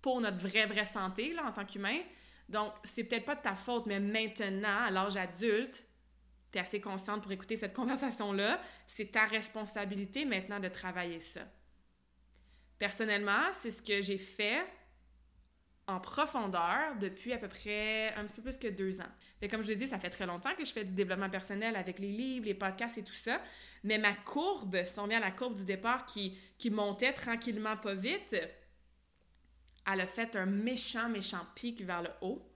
pour notre vraie, vraie santé là, en tant qu'humain. Donc, c'est peut-être pas de ta faute, mais maintenant, à l'âge adulte, tu es assez consciente pour écouter cette conversation-là. C'est ta responsabilité maintenant de travailler ça. Personnellement, c'est ce que j'ai fait en profondeur depuis à peu près un petit peu plus que deux ans. Mais comme je l'ai dit, ça fait très longtemps que je fais du développement personnel avec les livres, les podcasts et tout ça. Mais ma courbe, si on vient à la courbe du départ qui, montait tranquillement pas vite, elle a fait un méchant, méchant pic vers le haut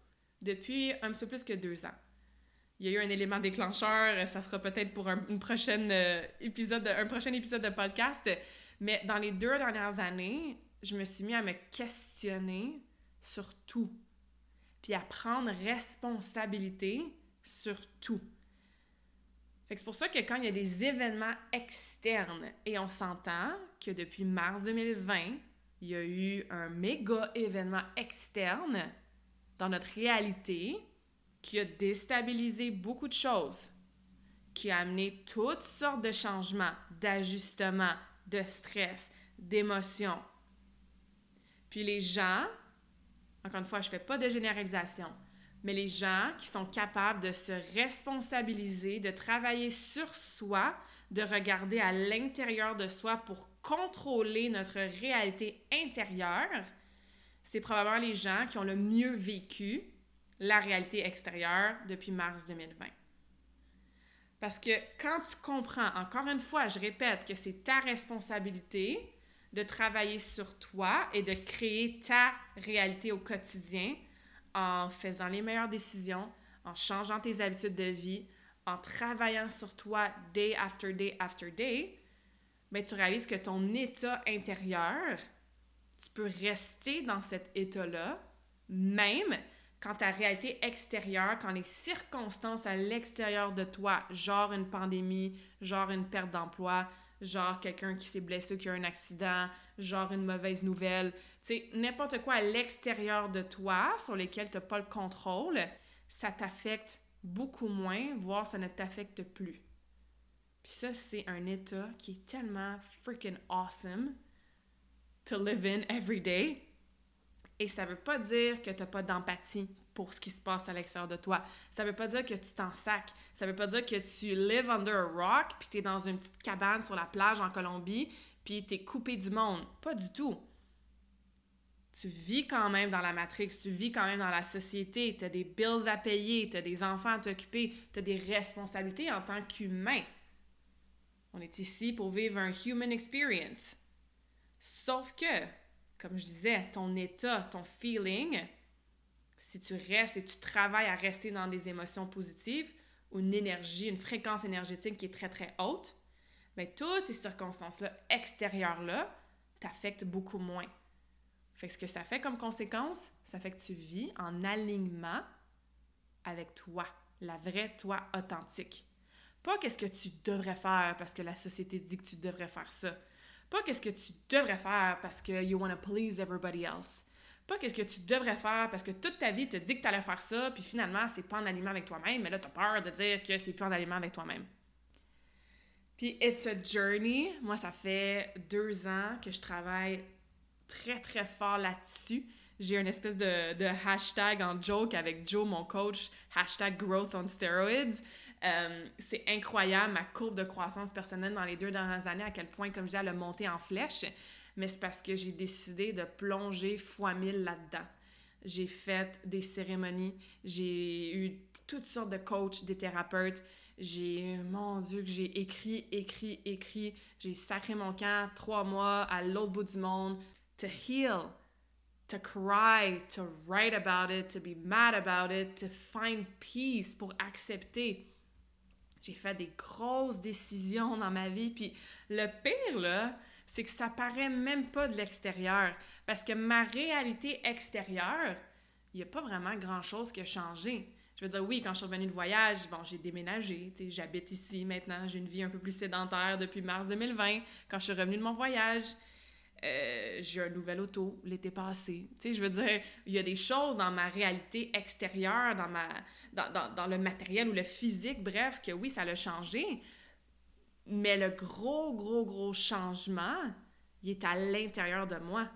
depuis un petit peu plus que deux ans. Il y a eu un élément déclencheur, ça sera peut-être pour un, euh, prochain épisode de podcast, mais dans les deux dernières années, je me suis mis à me questionner sur tout, puis à prendre responsabilité sur tout. c'est pour ça que quand il y a des événements externes, et on s'entend que depuis mars 2020, il y a eu un méga événement externe dans notre réalité qui a déstabilisé beaucoup de choses, qui a amené toutes sortes de changements, d'ajustements, de stress, d'émotions. Puis les gens, encore une fois, je ne fais pas de généralisation, mais les gens qui sont capables de se responsabiliser, de travailler sur soi, de regarder à l'intérieur de soi pour contrôler notre réalité intérieure, c'est probablement les gens qui ont le mieux vécu la réalité extérieure depuis mars 2020. Parce que quand tu comprends, encore une fois, je répète que c'est ta responsabilité de travailler sur toi et de créer ta réalité au quotidien en faisant les meilleures décisions, en changeant tes habitudes de vie, en travaillant sur toi day after day after day, mais tu réalises que ton état intérieur, tu peux rester dans cet état-là, même quand ta réalité extérieure, quand les circonstances à l'extérieur de toi, genre une pandémie, genre une perte d'emploi, genre quelqu'un qui s'est blessé ou qui a un accident, genre une mauvaise nouvelle, tu sais, n'importe quoi à l'extérieur de toi sur lesquels tu n'as pas le contrôle, ça t'affecte beaucoup moins, voire ça ne t'affecte plus. Puis ça, c'est un état qui est tellement freaking awesome to live in every day et ça veut pas dire que tu n'as pas d'empathie pour ce qui se passe à l'extérieur de toi. Ça veut pas dire que tu t'en sacs. Ça veut pas dire que tu live under a rock puis tu es dans une petite cabane sur la plage en Colombie puis tu es coupé du monde. Pas du tout. Tu vis quand même dans la matrix, tu vis quand même dans la société, tu as des bills à payer, tu as des enfants à t'occuper, tu as des responsabilités en tant qu'humain. On est ici pour vivre un human experience. Sauf que comme je disais, ton état, ton feeling, si tu restes et tu travailles à rester dans des émotions positives ou une énergie, une fréquence énergétique qui est très très haute, ben, toutes ces circonstances-là extérieures-là t'affectent beaucoup moins. Fait que ce que ça fait comme conséquence, ça fait que tu vis en alignement avec toi, la vraie toi authentique. Pas qu'est-ce que tu devrais faire parce que la société dit que tu devrais faire ça. Pas qu'est-ce que tu devrais faire parce que you want to please everybody else. Pas qu'est-ce que tu devrais faire parce que toute ta vie te dit que tu allais faire ça, puis finalement, c'est pas en aliment avec toi-même, mais là, tu as peur de dire que c'est plus en aliment avec toi-même. Puis, it's a journey. Moi, ça fait deux ans que je travaille très, très fort là-dessus. J'ai une espèce de, de, hashtag en joke avec Joe, mon coach, hashtag growth on steroids. Euh, c'est incroyable ma courbe de croissance personnelle dans les deux dernières années, à quel point, comme je dis, elle a monté en flèche. Mais c'est parce que j'ai décidé de plonger fois mille là-dedans. J'ai fait des cérémonies, j'ai eu toutes sortes de coachs, des thérapeutes. J'ai, mon Dieu, que j'ai écrit, écrit, écrit. J'ai sacré mon camp trois mois à l'autre bout du monde. To heal, to cry, to write about it, to be mad about it, to find peace, pour accepter J'ai fait des grosses décisions dans ma vie. Puis le pire, là, c'est que ça paraît même pas de l'extérieur. Parce que ma réalité extérieure, il n'y a pas vraiment grand-chose qui a changé. Je veux dire, oui, quand je suis revenue de voyage, bon, j'ai déménagé, j'habite ici maintenant, j'ai une vie un peu plus sédentaire depuis mars 2020. Quand je suis revenue de mon voyage, euh, j'ai un nouvel auto l'été passé. Tu sais, je veux dire, il y a des choses dans ma réalité extérieure, dans, ma, dans, dans, dans le matériel ou le physique, bref, que oui, ça l'a changé. Mais le gros, gros, gros changement, il est à l'intérieur de moi.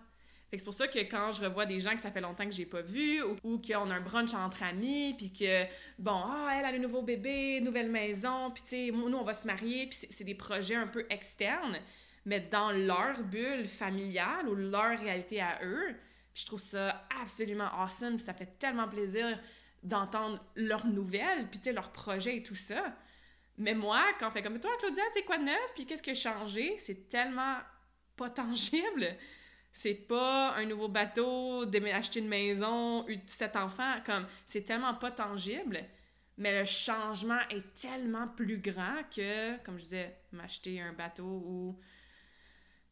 C'est pour ça que quand je revois des gens que ça fait longtemps que j'ai pas vu ou, ou qu'on a un brunch entre amis, puis que, bon, ah, elle a le nouveau bébé, nouvelle maison, puis tu sais, nous, on va se marier, puis c'est des projets un peu externes mais dans leur bulle familiale ou leur réalité à eux. je trouve ça absolument awesome. Ça fait tellement plaisir d'entendre leurs nouvelles, puis leurs projets et tout ça. Mais moi, quand on fait comme toi, Claudia, tu quoi de neuf, puis qu'est-ce qui a changé, c'est tellement pas tangible. C'est pas un nouveau bateau, acheter une maison, sept enfants, comme c'est tellement pas tangible. Mais le changement est tellement plus grand que, comme je disais, m'acheter un bateau ou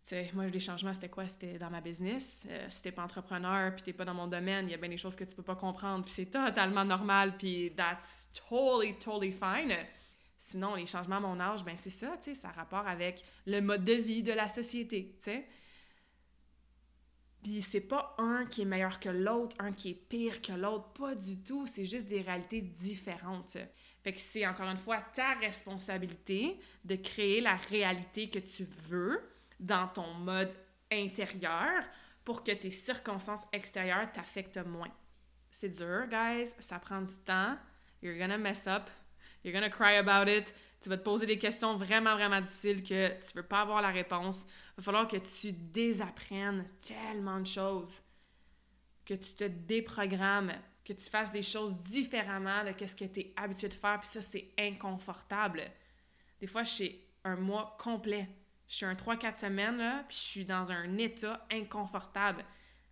sais, moi, les changements, c'était quoi? C'était dans ma business. Euh, si t'es pas entrepreneur, puis t'es pas dans mon domaine, il y a bien des choses que tu peux pas comprendre, puis c'est totalement normal, puis that's totally, totally fine. Sinon, les changements à mon âge, ben c'est ça, tu sais, ça a rapport avec le mode de vie de la société, tu sais. Puis c'est pas un qui est meilleur que l'autre, un qui est pire que l'autre, pas du tout, c'est juste des réalités différentes. C'est encore une fois ta responsabilité de créer la réalité que tu veux, dans ton mode intérieur pour que tes circonstances extérieures t'affectent moins. C'est dur, guys, ça prend du temps. You're gonna mess up. You're gonna cry about it. Tu vas te poser des questions vraiment, vraiment difficiles que tu veux pas avoir la réponse. Il va falloir que tu désapprennes tellement de choses, que tu te déprogrammes, que tu fasses des choses différemment de ce que tu es habitué de faire. Puis ça, c'est inconfortable. Des fois, j'ai un mois complet je suis un 3-4 semaines, là, puis je suis dans un état inconfortable.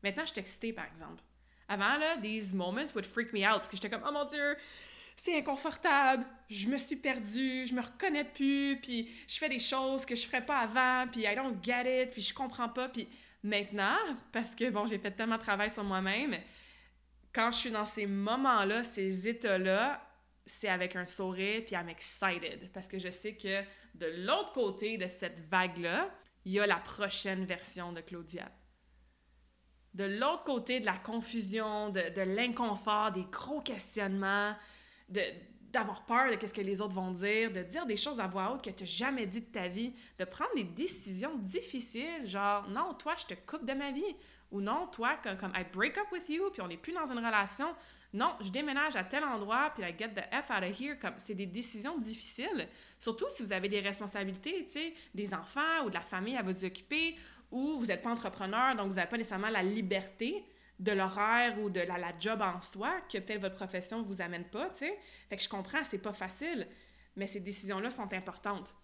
Maintenant, je suis excitée, par exemple. Avant, là, these moments would freak me out, parce que j'étais comme, oh mon Dieu, c'est inconfortable, je me suis perdue, je me reconnais plus, puis je fais des choses que je ferais pas avant, puis I don't get it, puis je comprends pas, puis maintenant, parce que, bon, j'ai fait tellement de travail sur moi-même, quand je suis dans ces moments-là, ces états-là, c'est avec un sourire, puis I'm excited, parce que je sais que de l'autre côté de cette vague-là, il y a la prochaine version de Claudia. De l'autre côté de la confusion, de, l'inconfort, des gros questionnements, d'avoir peur de ce que les autres vont dire, de dire des choses à voix haute que tu n'as jamais dit de ta vie, de prendre des décisions difficiles, genre non, toi, je te coupe de ma vie, ou non, toi, comme, comme I break up with you, puis on n'est plus dans une relation, non, je déménage à tel endroit, puis I get the F out of here. Comme, c'est des décisions difficiles, surtout si vous avez des responsabilités, tu sais, des enfants ou de la famille à vous occuper, ou vous n'êtes pas entrepreneur, donc vous n'avez pas nécessairement la liberté de l'horaire ou de la, la, job en soi que peut-être votre profession vous amène pas, tu sais. Fait que je comprends, c'est pas facile, mais ces décisions-là sont importantes.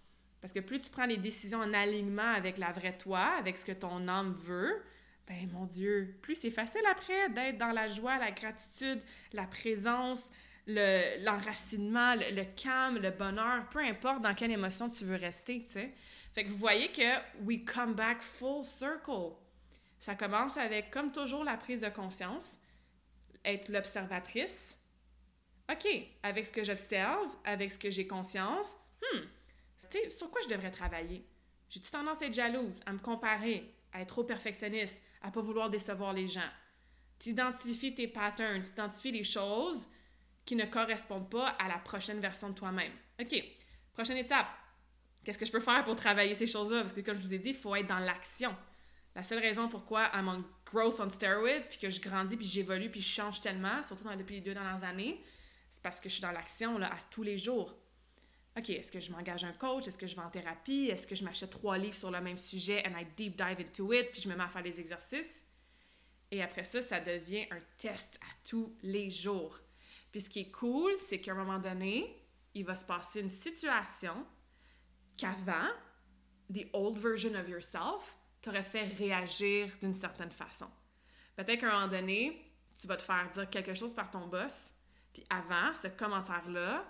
Parce que plus tu prends des décisions en alignement avec la vraie toi, avec ce que ton âme veut, ben mon Dieu, plus c'est facile après d'être dans la joie, la gratitude, la présence, l'enracinement, le, le, calme, le bonheur, peu importe dans quelle émotion tu veux rester, tu sais. Fait que vous voyez que we come back full circle. Ça commence avec, comme toujours, la prise de conscience, être l'observatrice. OK, avec ce que j'observe, avec ce que j'ai conscience, hmm, tu sais, sur quoi je devrais travailler? J'ai-tu tendance à être jalouse, à me comparer, à être trop perfectionniste, à pas vouloir décevoir les gens. Tu identifies tes patterns, tu identifies les choses qui ne correspondent pas à la prochaine version de toi-même. OK, prochaine étape. Qu'est-ce que je peux faire pour travailler ces choses-là? Parce que comme je vous ai dit, il faut être dans l'action. La seule raison pourquoi I'm on growth on steroids, puis que je grandis, puis j'évolue, puis je change tellement, surtout depuis les deux dernières années, c'est parce que je suis dans l'action à tous les jours. OK, est-ce que je m'engage un coach? Est-ce que je vais en thérapie? Est-ce que je m'achète trois livres sur le même sujet and I deep dive into it, puis je me mets à faire les exercices? Et après ça, ça devient un test à tous les jours. Puis ce qui est cool, c'est qu'à un moment donné, il va se passer une situation qu'avant, the old version of yourself t'aurait fait réagir d'une certaine façon. Peut-être qu'à un moment donné, tu vas te faire dire quelque chose par ton boss, puis avant, ce commentaire-là,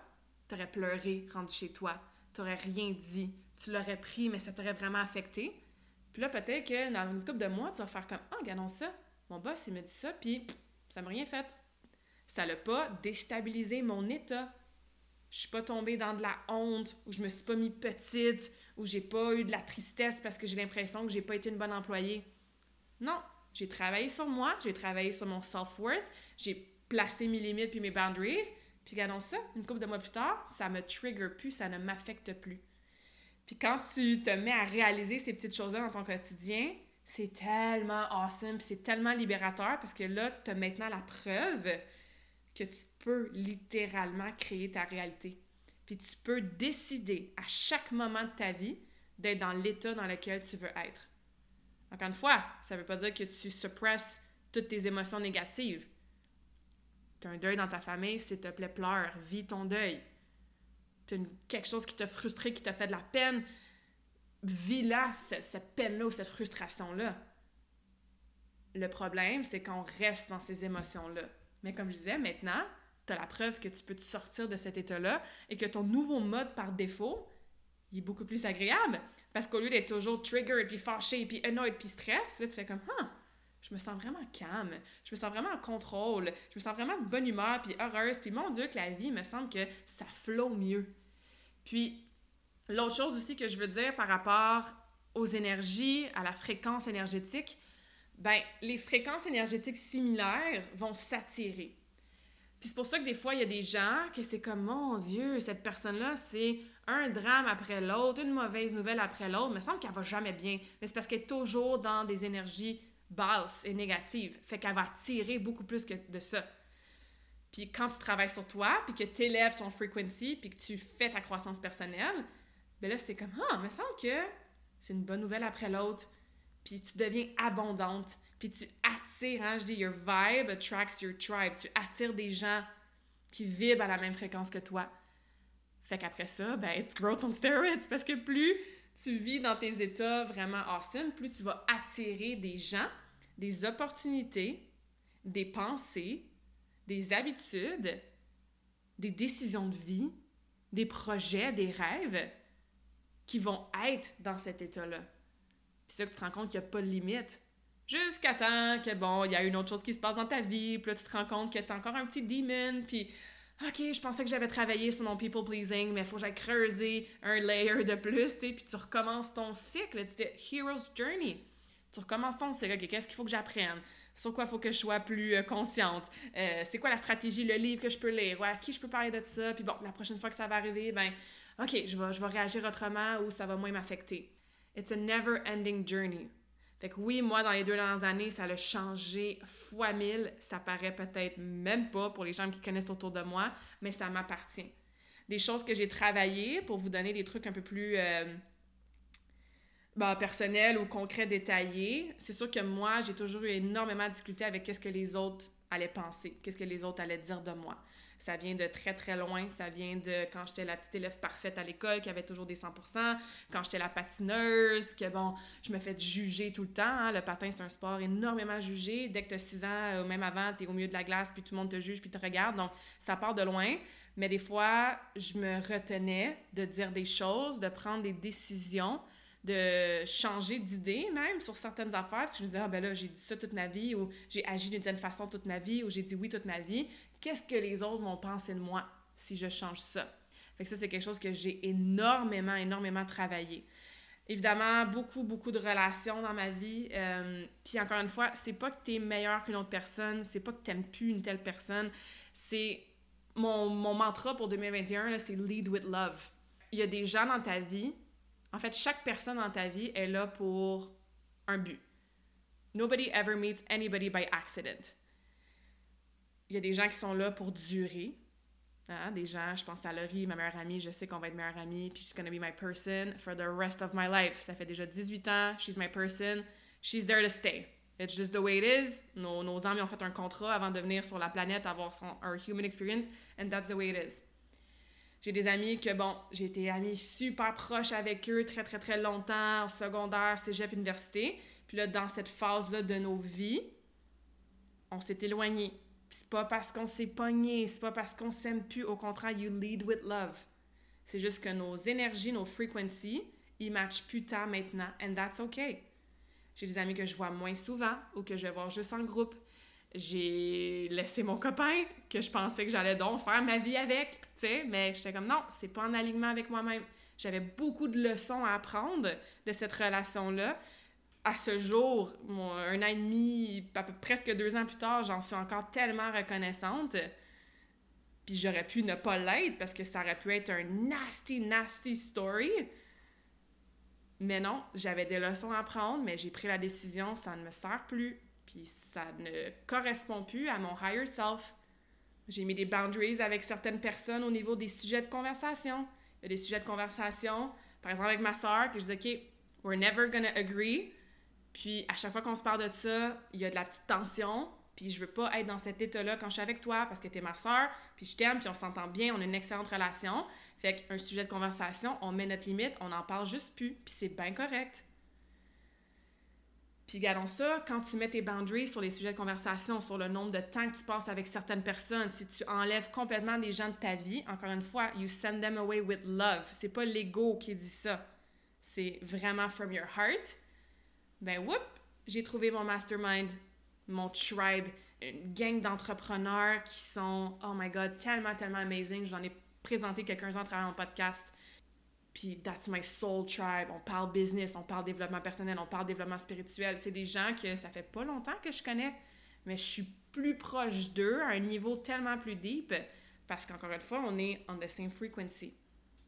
t'aurais pleuré rendu chez toi, t'aurais rien dit, tu l'aurais pris, mais ça t'aurait vraiment affecté. Puis là, peut-être que dans une couple de mois, tu vas faire comme Ah, oh, ça. Mon boss, il me dit ça, puis ça m'a rien fait. Ça l'a pas déstabilisé mon état. Je suis pas tombée dans de la honte, ou je me suis pas mis petite, ou j'ai pas eu de la tristesse parce que j'ai l'impression que j'ai pas été une bonne employée. Non, j'ai travaillé sur moi, j'ai travaillé sur mon self-worth, j'ai placé mes limites puis mes boundaries, puis regardons ça, une couple de mois plus tard, ça me trigger plus, ça ne m'affecte plus. Puis quand tu te mets à réaliser ces petites choses-là dans ton quotidien, c'est tellement awesome, c'est tellement libérateur parce que là, tu as maintenant la preuve que tu peux littéralement créer ta réalité. Puis tu peux décider à chaque moment de ta vie d'être dans l'état dans lequel tu veux être. Encore une fois, ça ne veut pas dire que tu suppresses toutes tes émotions négatives. Tu as un deuil dans ta famille, s'il te plaît, pleure, vis ton deuil. Tu as quelque chose qui t'a frustré, qui t'a fait de la peine, vis-la, cette, cette peine-là ou cette frustration-là. Le problème, c'est qu'on reste dans ces émotions-là. Mais comme je disais, maintenant, tu as la preuve que tu peux te sortir de cet état-là et que ton nouveau mode par défaut, il est beaucoup plus agréable. Parce qu'au lieu d'être toujours triggered, puis fâché, puis annoyed, puis stress, là, tu fais comme, ah, je me sens vraiment calme, je me sens vraiment en contrôle, je me sens vraiment de bonne humeur, puis heureuse, puis mon Dieu, que la vie me semble que ça flot mieux. Puis, l'autre chose aussi que je veux dire par rapport aux énergies, à la fréquence énergétique, ben, les fréquences énergétiques similaires vont s'attirer. Puis c'est pour ça que des fois, il y a des gens que c'est comme, mon Dieu, cette personne-là, c'est un drame après l'autre, une mauvaise nouvelle après l'autre. Il me semble qu'elle va jamais bien. Mais c'est parce qu'elle est toujours dans des énergies basses et négatives. Fait qu'elle va attirer beaucoup plus que de ça. Puis quand tu travailles sur toi, puis que tu élèves ton frequency, puis que tu fais ta croissance personnelle, ben là, c'est comme, ah, il me semble que c'est une bonne nouvelle après l'autre puis tu deviens abondante, puis tu attires, hein, je dis, your vibe attracts your tribe. Tu attires des gens qui vibrent à la même fréquence que toi. Fait qu'après ça, ben, it's growth on steroids, parce que plus tu vis dans tes états vraiment awesome, plus tu vas attirer des gens, des opportunités, des pensées, des habitudes, des décisions de vie, des projets, des rêves qui vont être dans cet état-là. Puis ça, tu te rends compte qu'il n'y a pas de limite. Jusqu'à temps que, bon, il y a une autre chose qui se passe dans ta vie, puis là, tu te rends compte que tu encore un petit demon, puis OK, je pensais que j'avais travaillé sur mon people pleasing, mais il faut que j'aille creuser un layer de plus, tu sais, puis tu recommences ton cycle, tu Hero's Journey. Tu recommences ton cycle, OK, qu'est-ce qu'il faut que j'apprenne? Sur quoi il faut que je sois plus euh, consciente? Euh, c'est quoi la stratégie, le livre que je peux lire? Ouais, à qui je peux parler de ça? Puis bon, la prochaine fois que ça va arriver, ben, OK, je vais, je vais réagir autrement ou ça va moins m'affecter. It's a never-ending journey. Fait que oui, moi, dans les deux dernières années, ça a changé fois mille. Ça paraît peut-être même pas pour les gens qui connaissent autour de moi, mais ça m'appartient. Des choses que j'ai travaillées pour vous donner des trucs un peu plus euh, bah, personnels ou concrets, détaillés. C'est sûr que moi, j'ai toujours eu énormément de difficultés avec qu'est-ce que les autres allaient penser, qu'est-ce que les autres allaient dire de moi. Ça vient de très, très loin. Ça vient de quand j'étais la petite élève parfaite à l'école, qui avait toujours des 100% quand j'étais la patineuse, que bon, je me fais juger tout le temps. Hein. Le patin, c'est un sport énormément jugé. Dès que tu as 6 ans, euh, même avant, tu es au milieu de la glace, puis tout le monde te juge, puis te regarde. Donc, ça part de loin. Mais des fois, je me retenais de dire des choses, de prendre des décisions de changer d'idée même sur certaines affaires parce que je me disais ah ben là j'ai dit ça toute ma vie ou j'ai agi d'une telle façon toute ma vie ou j'ai dit oui toute ma vie qu'est-ce que les autres vont penser de moi si je change ça? Fait que ça, c'est quelque chose que j'ai énormément, énormément travaillé. Évidemment, beaucoup, beaucoup de relations dans ma vie. Euh, puis encore une fois, c'est pas que tu es meilleur qu'une autre personne, c'est pas que tu plus une telle personne. C'est mon, mon mantra pour 2021, c'est lead with love. Il y a des gens dans ta vie. En fait, chaque personne dans ta vie est là pour un but. Nobody ever meets anybody by accident il y a des gens qui sont là pour durer. Hein? Des gens, je pense à Laurie, ma meilleure amie, je sais qu'on va être meilleure amie, puis she's gonna be my person for the rest of my life. Ça fait déjà 18 ans, she's my person, she's there to stay. It's just the way it is. Nos, nos amis ont fait un contrat avant de venir sur la planète, avoir son our human experience, and that's the way it is. J'ai des amis que, bon, j'ai été amie super proche avec eux très, très, très longtemps, secondaire, cégep, université. Puis là, dans cette phase-là de nos vies, on s'est éloignés c'est pas parce qu'on s'est pogné, c'est pas parce qu'on s'aime plus. Au contraire, you lead with love. C'est juste que nos énergies, nos frequencies, ils matchent plus tard maintenant, and that's okay. J'ai des amis que je vois moins souvent ou que je vais voir juste en groupe. J'ai laissé mon copain que je pensais que j'allais donc faire ma vie avec, tu sais, mais j'étais comme non, c'est pas en alignement avec moi-même. J'avais beaucoup de leçons à apprendre de cette relation-là. À ce jour, un an et demi, presque deux ans plus tard, j'en suis encore tellement reconnaissante. Puis j'aurais pu ne pas l'être parce que ça aurait pu être un nasty, nasty story. Mais non, j'avais des leçons à apprendre, mais j'ai pris la décision, ça ne me sert plus, puis ça ne correspond plus à mon higher self. J'ai mis des boundaries avec certaines personnes au niveau des sujets de conversation. Il y a des sujets de conversation, par exemple avec ma soeur, que je dis, OK, we're never gonna agree. Puis à chaque fois qu'on se parle de ça, il y a de la petite tension. Puis je veux pas être dans cet état-là quand je suis avec toi parce que tu es ma soeur, puis je t'aime, puis on s'entend bien, on a une excellente relation. Fait qu'un sujet de conversation, on met notre limite, on n'en parle juste plus, puis c'est bien correct. Puis gardons ça, quand tu mets tes boundaries sur les sujets de conversation, sur le nombre de temps que tu passes avec certaines personnes, si tu enlèves complètement des gens de ta vie, encore une fois, you send them away with love. C'est pas l'ego qui dit ça. C'est vraiment from your heart. Ben whoop, j'ai trouvé mon mastermind, mon tribe, une gang d'entrepreneurs qui sont, oh my god, tellement, tellement amazing. J'en ai présenté quelques-uns à travers mon podcast. Puis that's my soul tribe. On parle business, on parle développement personnel, on parle développement spirituel. C'est des gens que ça fait pas longtemps que je connais, mais je suis plus proche d'eux à un niveau tellement plus deep parce qu'encore une fois, on est on the same frequency.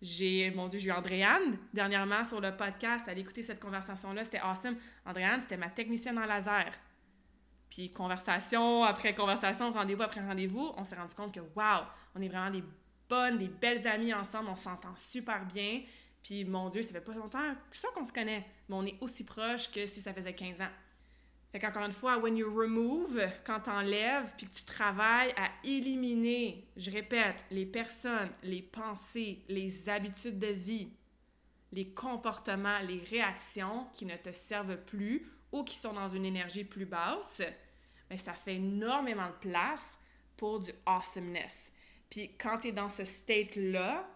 J'ai, mon Dieu, j'ai eu Andréane dernièrement sur le podcast. à écouter cette conversation-là. C'était awesome. Andréane, c'était ma technicienne en laser. Puis conversation après conversation, rendez-vous après rendez-vous, on s'est rendu compte que, wow, on est vraiment des bonnes, des belles amies ensemble, on s'entend super bien. Puis, mon Dieu, ça fait pas longtemps que ça qu'on se connaît, mais on est aussi proches que si ça faisait 15 ans. Fait qu'encore une fois, when you remove, quand t'enlèves, puis que tu travailles à éliminer, je répète, les personnes, les pensées, les habitudes de vie, les comportements, les réactions qui ne te servent plus ou qui sont dans une énergie plus basse, mais ben, ça fait énormément de place pour du awesomeness. Puis quand tu es dans ce state-là,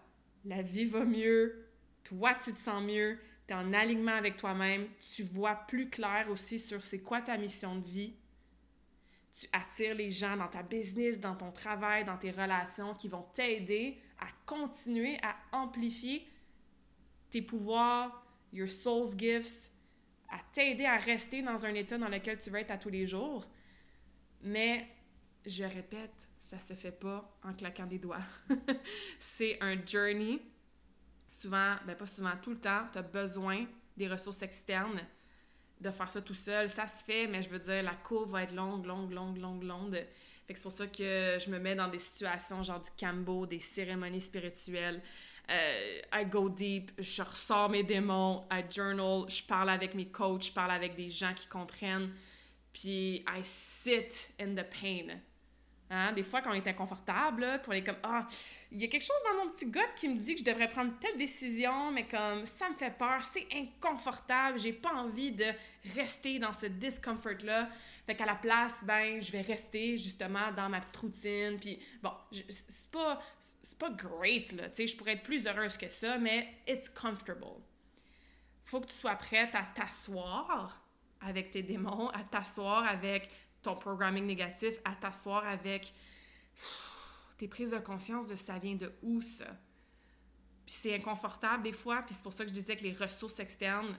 la vie va mieux, toi tu te sens mieux, tu es en alignement avec toi-même, tu vois plus clair aussi sur c'est quoi ta mission de vie. Tu attires les gens dans ta business, dans ton travail, dans tes relations qui vont t'aider à continuer à amplifier tes pouvoirs, your soul's gifts, à t'aider à rester dans un état dans lequel tu veux être à tous les jours. Mais, je répète, ça se fait pas en claquant des doigts. c'est un journey. Souvent, ben pas souvent, tout le temps, tu as besoin des ressources externes de faire ça tout seul. Ça se fait, mais je veux dire, la courbe va être longue, longue, longue, longue, longue. Fait que c'est pour ça que je me mets dans des situations genre du cambo, des cérémonies spirituelles. Euh, I go deep, je ressors mes démons, I journal, je parle avec mes coachs, je parle avec des gens qui comprennent, puis I sit in the pain. Hein? Des fois, quand on est inconfortable, puis on est comme Ah, il y a quelque chose dans mon petit gut qui me dit que je devrais prendre telle décision, mais comme ça me fait peur, c'est inconfortable, j'ai pas envie de rester dans ce discomfort-là. Fait qu'à la place, ben, je vais rester justement dans ma petite routine. Puis bon, c'est pas, pas great, là. Tu sais, je pourrais être plus heureuse que ça, mais it's comfortable. Faut que tu sois prête à t'asseoir avec tes démons, à t'asseoir avec ton programming négatif, à t'asseoir avec tes prises de conscience de ça vient de où ça? Puis c'est inconfortable des fois, puis c'est pour ça que je disais que les ressources externes,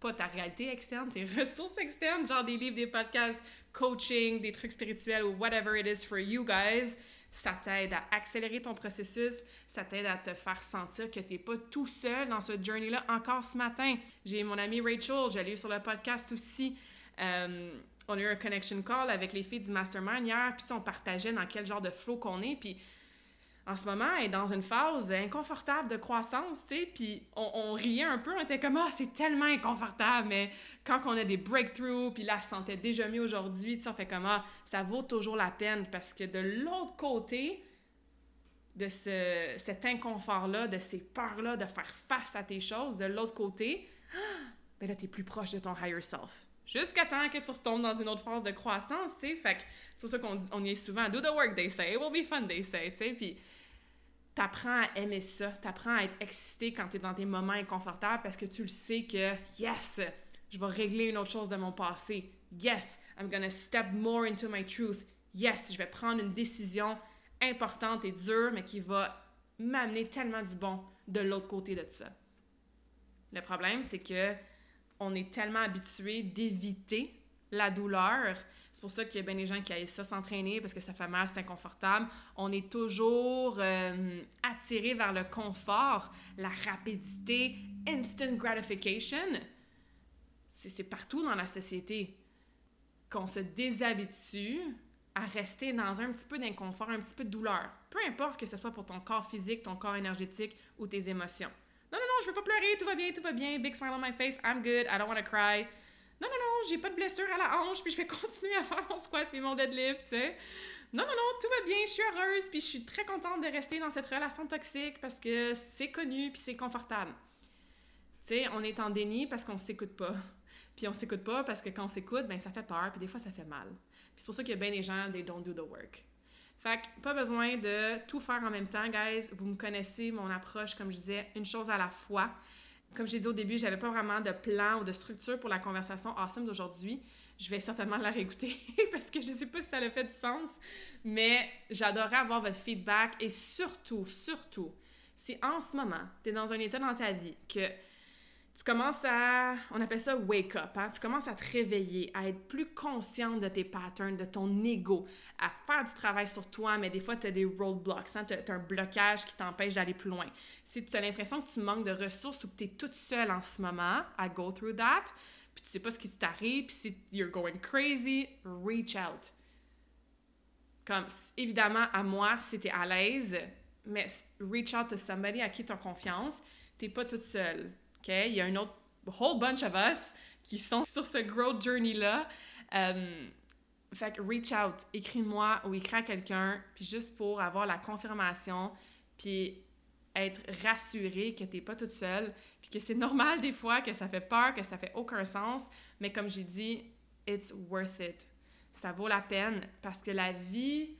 pas ta réalité externe, tes ressources externes, genre des livres, des podcasts, coaching, des trucs spirituels ou whatever it is for you guys, ça t'aide à accélérer ton processus, ça t'aide à te faire sentir que tu n'es pas tout seul dans ce journey-là. Encore ce matin, j'ai mon amie Rachel, j'allais sur le podcast aussi. Euh, on a eu un connection call avec les filles du mastermind hier, puis on partageait dans quel genre de flow qu'on est, puis en ce moment, elle est dans une phase inconfortable de croissance, tu sais, puis on, riait un peu, on était comme « Ah, c'est tellement inconfortable! » Mais quand on a des breakthroughs, puis là, elle se sentait déjà mieux aujourd'hui, tu sais, on fait comme « Ah, ça vaut toujours la peine, parce que de l'autre côté de ce, cet inconfort-là, de ces peurs-là, de faire face à tes choses, de l'autre côté, ben là, t'es plus proche de ton higher self jusqu'à temps que tu retombes dans une autre phase de croissance, tu sais. Fait que c'est pour ça qu'on on y est souvent, do the work, they say, it will be fun, they say, tu sais. Puis t'apprends à aimer ça, t'apprends à être excité quand t'es dans des moments inconfortables parce que tu le sais que, yes, je vais régler une autre chose de mon passé. Yes, I'm gonna step more into my truth. Yes, je vais prendre une décision importante et dure, mais qui va m'amener tellement du bon de l'autre côté de ça. Le problème, c'est que on est tellement habitué d'éviter la douleur. C'est pour ça qu'il y a bien des gens qui aillent ça s'entraîner parce que ça fait mal, c'est inconfortable. On est toujours euh, attiré vers le confort, la rapidité, instant gratification. C'est partout dans la société qu'on se déshabitue à rester dans un petit peu d'inconfort, un petit peu de douleur. Peu importe que ce soit pour ton corps physique, ton corps énergétique ou tes émotions. Je veux pas pleurer, tout va bien, tout va bien, big smile on my face, I'm good, I don't want to cry. Non, non, non, j'ai pas de blessure à la hanche, puis je vais continuer à faire mon squat puis mon deadlift, tu sais. Non, non, non, tout va bien, je suis heureuse, puis je suis très contente de rester dans cette relation toxique parce que c'est connu puis c'est confortable. Tu sais, on est en déni parce qu'on s'écoute pas. Puis on s'écoute pas parce que quand on s'écoute, ben ça fait peur, puis des fois ça fait mal. c'est pour ça qu'il y a bien des gens, they don't do the work. Fait que pas besoin de tout faire en même temps, guys. Vous me connaissez, mon approche, comme je disais, une chose à la fois. Comme j'ai dit au début, j'avais pas vraiment de plan ou de structure pour la conversation awesome d'aujourd'hui. Je vais certainement la réécouter parce que je sais pas si ça a fait du sens, mais j'adorerais avoir votre feedback et surtout, surtout, si en ce moment, tu es dans un état dans ta vie que tu commences à, on appelle ça wake up, hein? tu commences à te réveiller, à être plus consciente de tes patterns, de ton ego, à faire du travail sur toi, mais des fois tu as des roadblocks, hein? tu as, un blocage qui t'empêche d'aller plus loin. Si tu as l'impression que tu manques de ressources ou que tu es toute seule en ce moment à go through that, puis tu sais pas ce qui t'arrive, puis si you're going crazy, reach out. Comme, évidemment, à moi, si tu es à l'aise, mais reach out to somebody à qui tu as confiance, t'es pas toute seule OK? Il y a un autre whole bunch of us qui sont sur ce growth journey-là. Euh, fait que reach out, écris-moi ou écris à quelqu'un, puis juste pour avoir la confirmation, puis être rassuré que t'es pas toute seule, puis que c'est normal des fois, que ça fait peur, que ça fait aucun sens, mais comme j'ai dit, it's worth it. Ça vaut la peine parce que la vie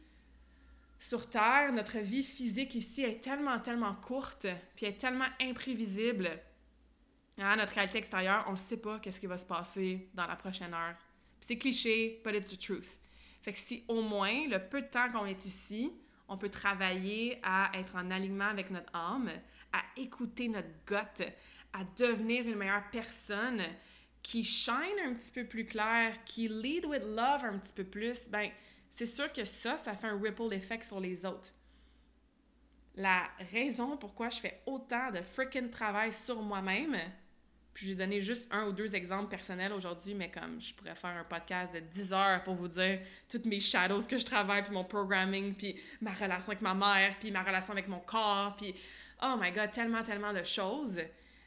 sur Terre, notre vie physique ici est tellement, tellement courte, puis est tellement imprévisible Hein, notre réalité extérieure, on ne sait pas qu'est-ce qui va se passer dans la prochaine heure. C'est cliché, but it's the truth. Fait que si au moins, le peu de temps qu'on est ici, on peut travailler à être en alignement avec notre âme, à écouter notre gut, à devenir une meilleure personne qui shine un petit peu plus clair, qui lead with love un petit peu plus, ben c'est sûr que ça, ça fait un ripple effect sur les autres. La raison pourquoi je fais autant de freaking travail sur moi-même, puis j'ai donné juste un ou deux exemples personnels aujourd'hui, mais comme je pourrais faire un podcast de 10 heures pour vous dire toutes mes shadows que je travaille, puis mon programming, puis ma relation avec ma mère, puis ma relation avec mon corps, puis oh my god, tellement, tellement de choses.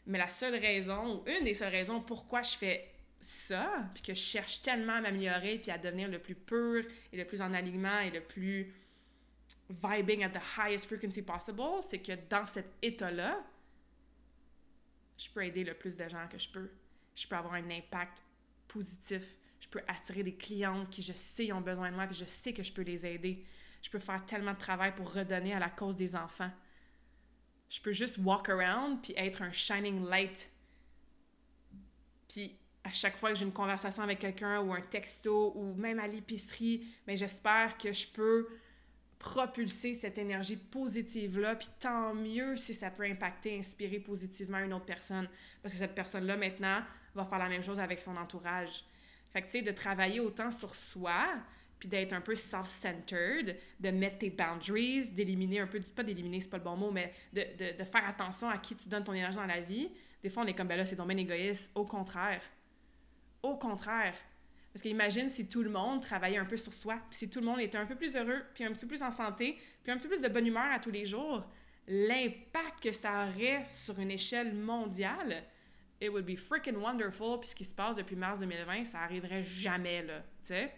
Mais la seule raison, ou une des seules raisons pourquoi je fais ça, puis que je cherche tellement à m'améliorer, puis à devenir le plus pur et le plus en alignement et le plus vibing at the highest frequency possible, c'est que dans cet état-là, je peux aider le plus de gens que je peux. Je peux avoir un impact positif. Je peux attirer des clientes qui, je sais, ont besoin de moi, puis je sais que je peux les aider. Je peux faire tellement de travail pour redonner à la cause des enfants. Je peux juste walk around puis être un shining light. Puis à chaque fois que j'ai une conversation avec quelqu'un ou un texto ou même à l'épicerie, mais j'espère que je peux propulser cette énergie positive-là, puis tant mieux si ça peut impacter, inspirer positivement une autre personne, parce que cette personne-là, maintenant, va faire la même chose avec son entourage. Fait que, tu sais, de travailler autant sur soi, puis d'être un peu self-centered, de mettre tes boundaries, d'éliminer un peu, pas d'éliminer, c'est pas le bon mot, mais de, de, faire attention à qui tu donnes ton énergie dans la vie. Des fois, on est comme, ben là, c'est dommage égoïste. Au contraire. Au contraire. Parce qu'imagine si tout le monde travaillait un peu sur soi, puis si tout le monde était un peu plus heureux, puis un petit peu plus en santé, puis un petit peu plus de bonne humeur à tous les jours, l'impact que ça aurait sur une échelle mondiale, it would be freaking wonderful. Puis ce qui se passe depuis mars 2020, ça arriverait jamais, là, tu sais.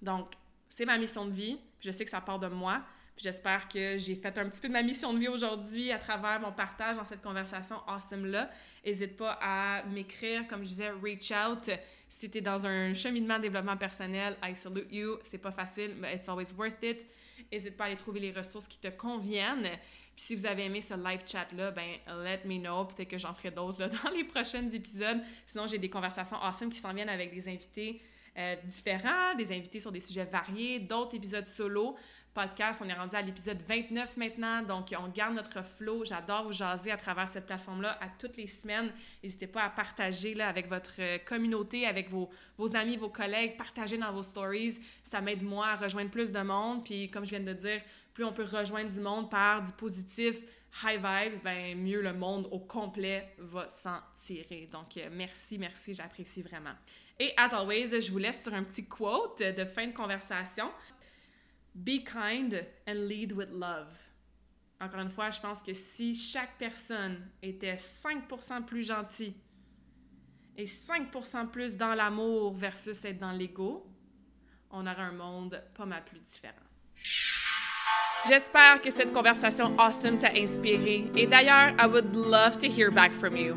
Donc, c'est ma mission de vie, je sais que ça part de moi. J'espère que j'ai fait un petit peu de ma mission de vie aujourd'hui à travers mon partage dans cette conversation awesome-là. N'hésite pas à m'écrire, comme je disais, reach out. Si tu es dans un cheminement de développement personnel, I salute you. C'est pas facile, mais it's always worth it. N'hésite pas à aller trouver les ressources qui te conviennent. Puis si vous avez aimé ce live chat-là, ben let me know. Peut-être que j'en ferai d'autres dans les prochains épisodes. Sinon, j'ai des conversations awesome qui s'en viennent avec des invités euh, différents, des invités sur des sujets variés, d'autres épisodes solo On est rendu à l'épisode 29 maintenant, donc on garde notre flow. J'adore vous jaser à travers cette plateforme-là à toutes les semaines. N'hésitez pas à partager là, avec votre euh, communauté, avec vos, amis, vos collègues, partager dans vos stories. Ça m'aide moi à rejoindre plus de monde. Puis comme je viens de dire, plus on peut rejoindre du monde par du positif, high vibes, ben mieux le monde au complet va s'en tirer. Donc euh, merci, merci, j'apprécie vraiment. Et as always, je vous laisse sur un petit quote de fin de conversation. Be kind and lead with love. Encore une fois, je pense que si chaque personne était 5% plus gentil et 5% plus dans l'amour versus être dans l'ego, on aurait un monde pas mal plus différent. J'espère que cette conversation awesome t'a inspiré. Et d'ailleurs, I would love to hear back from you.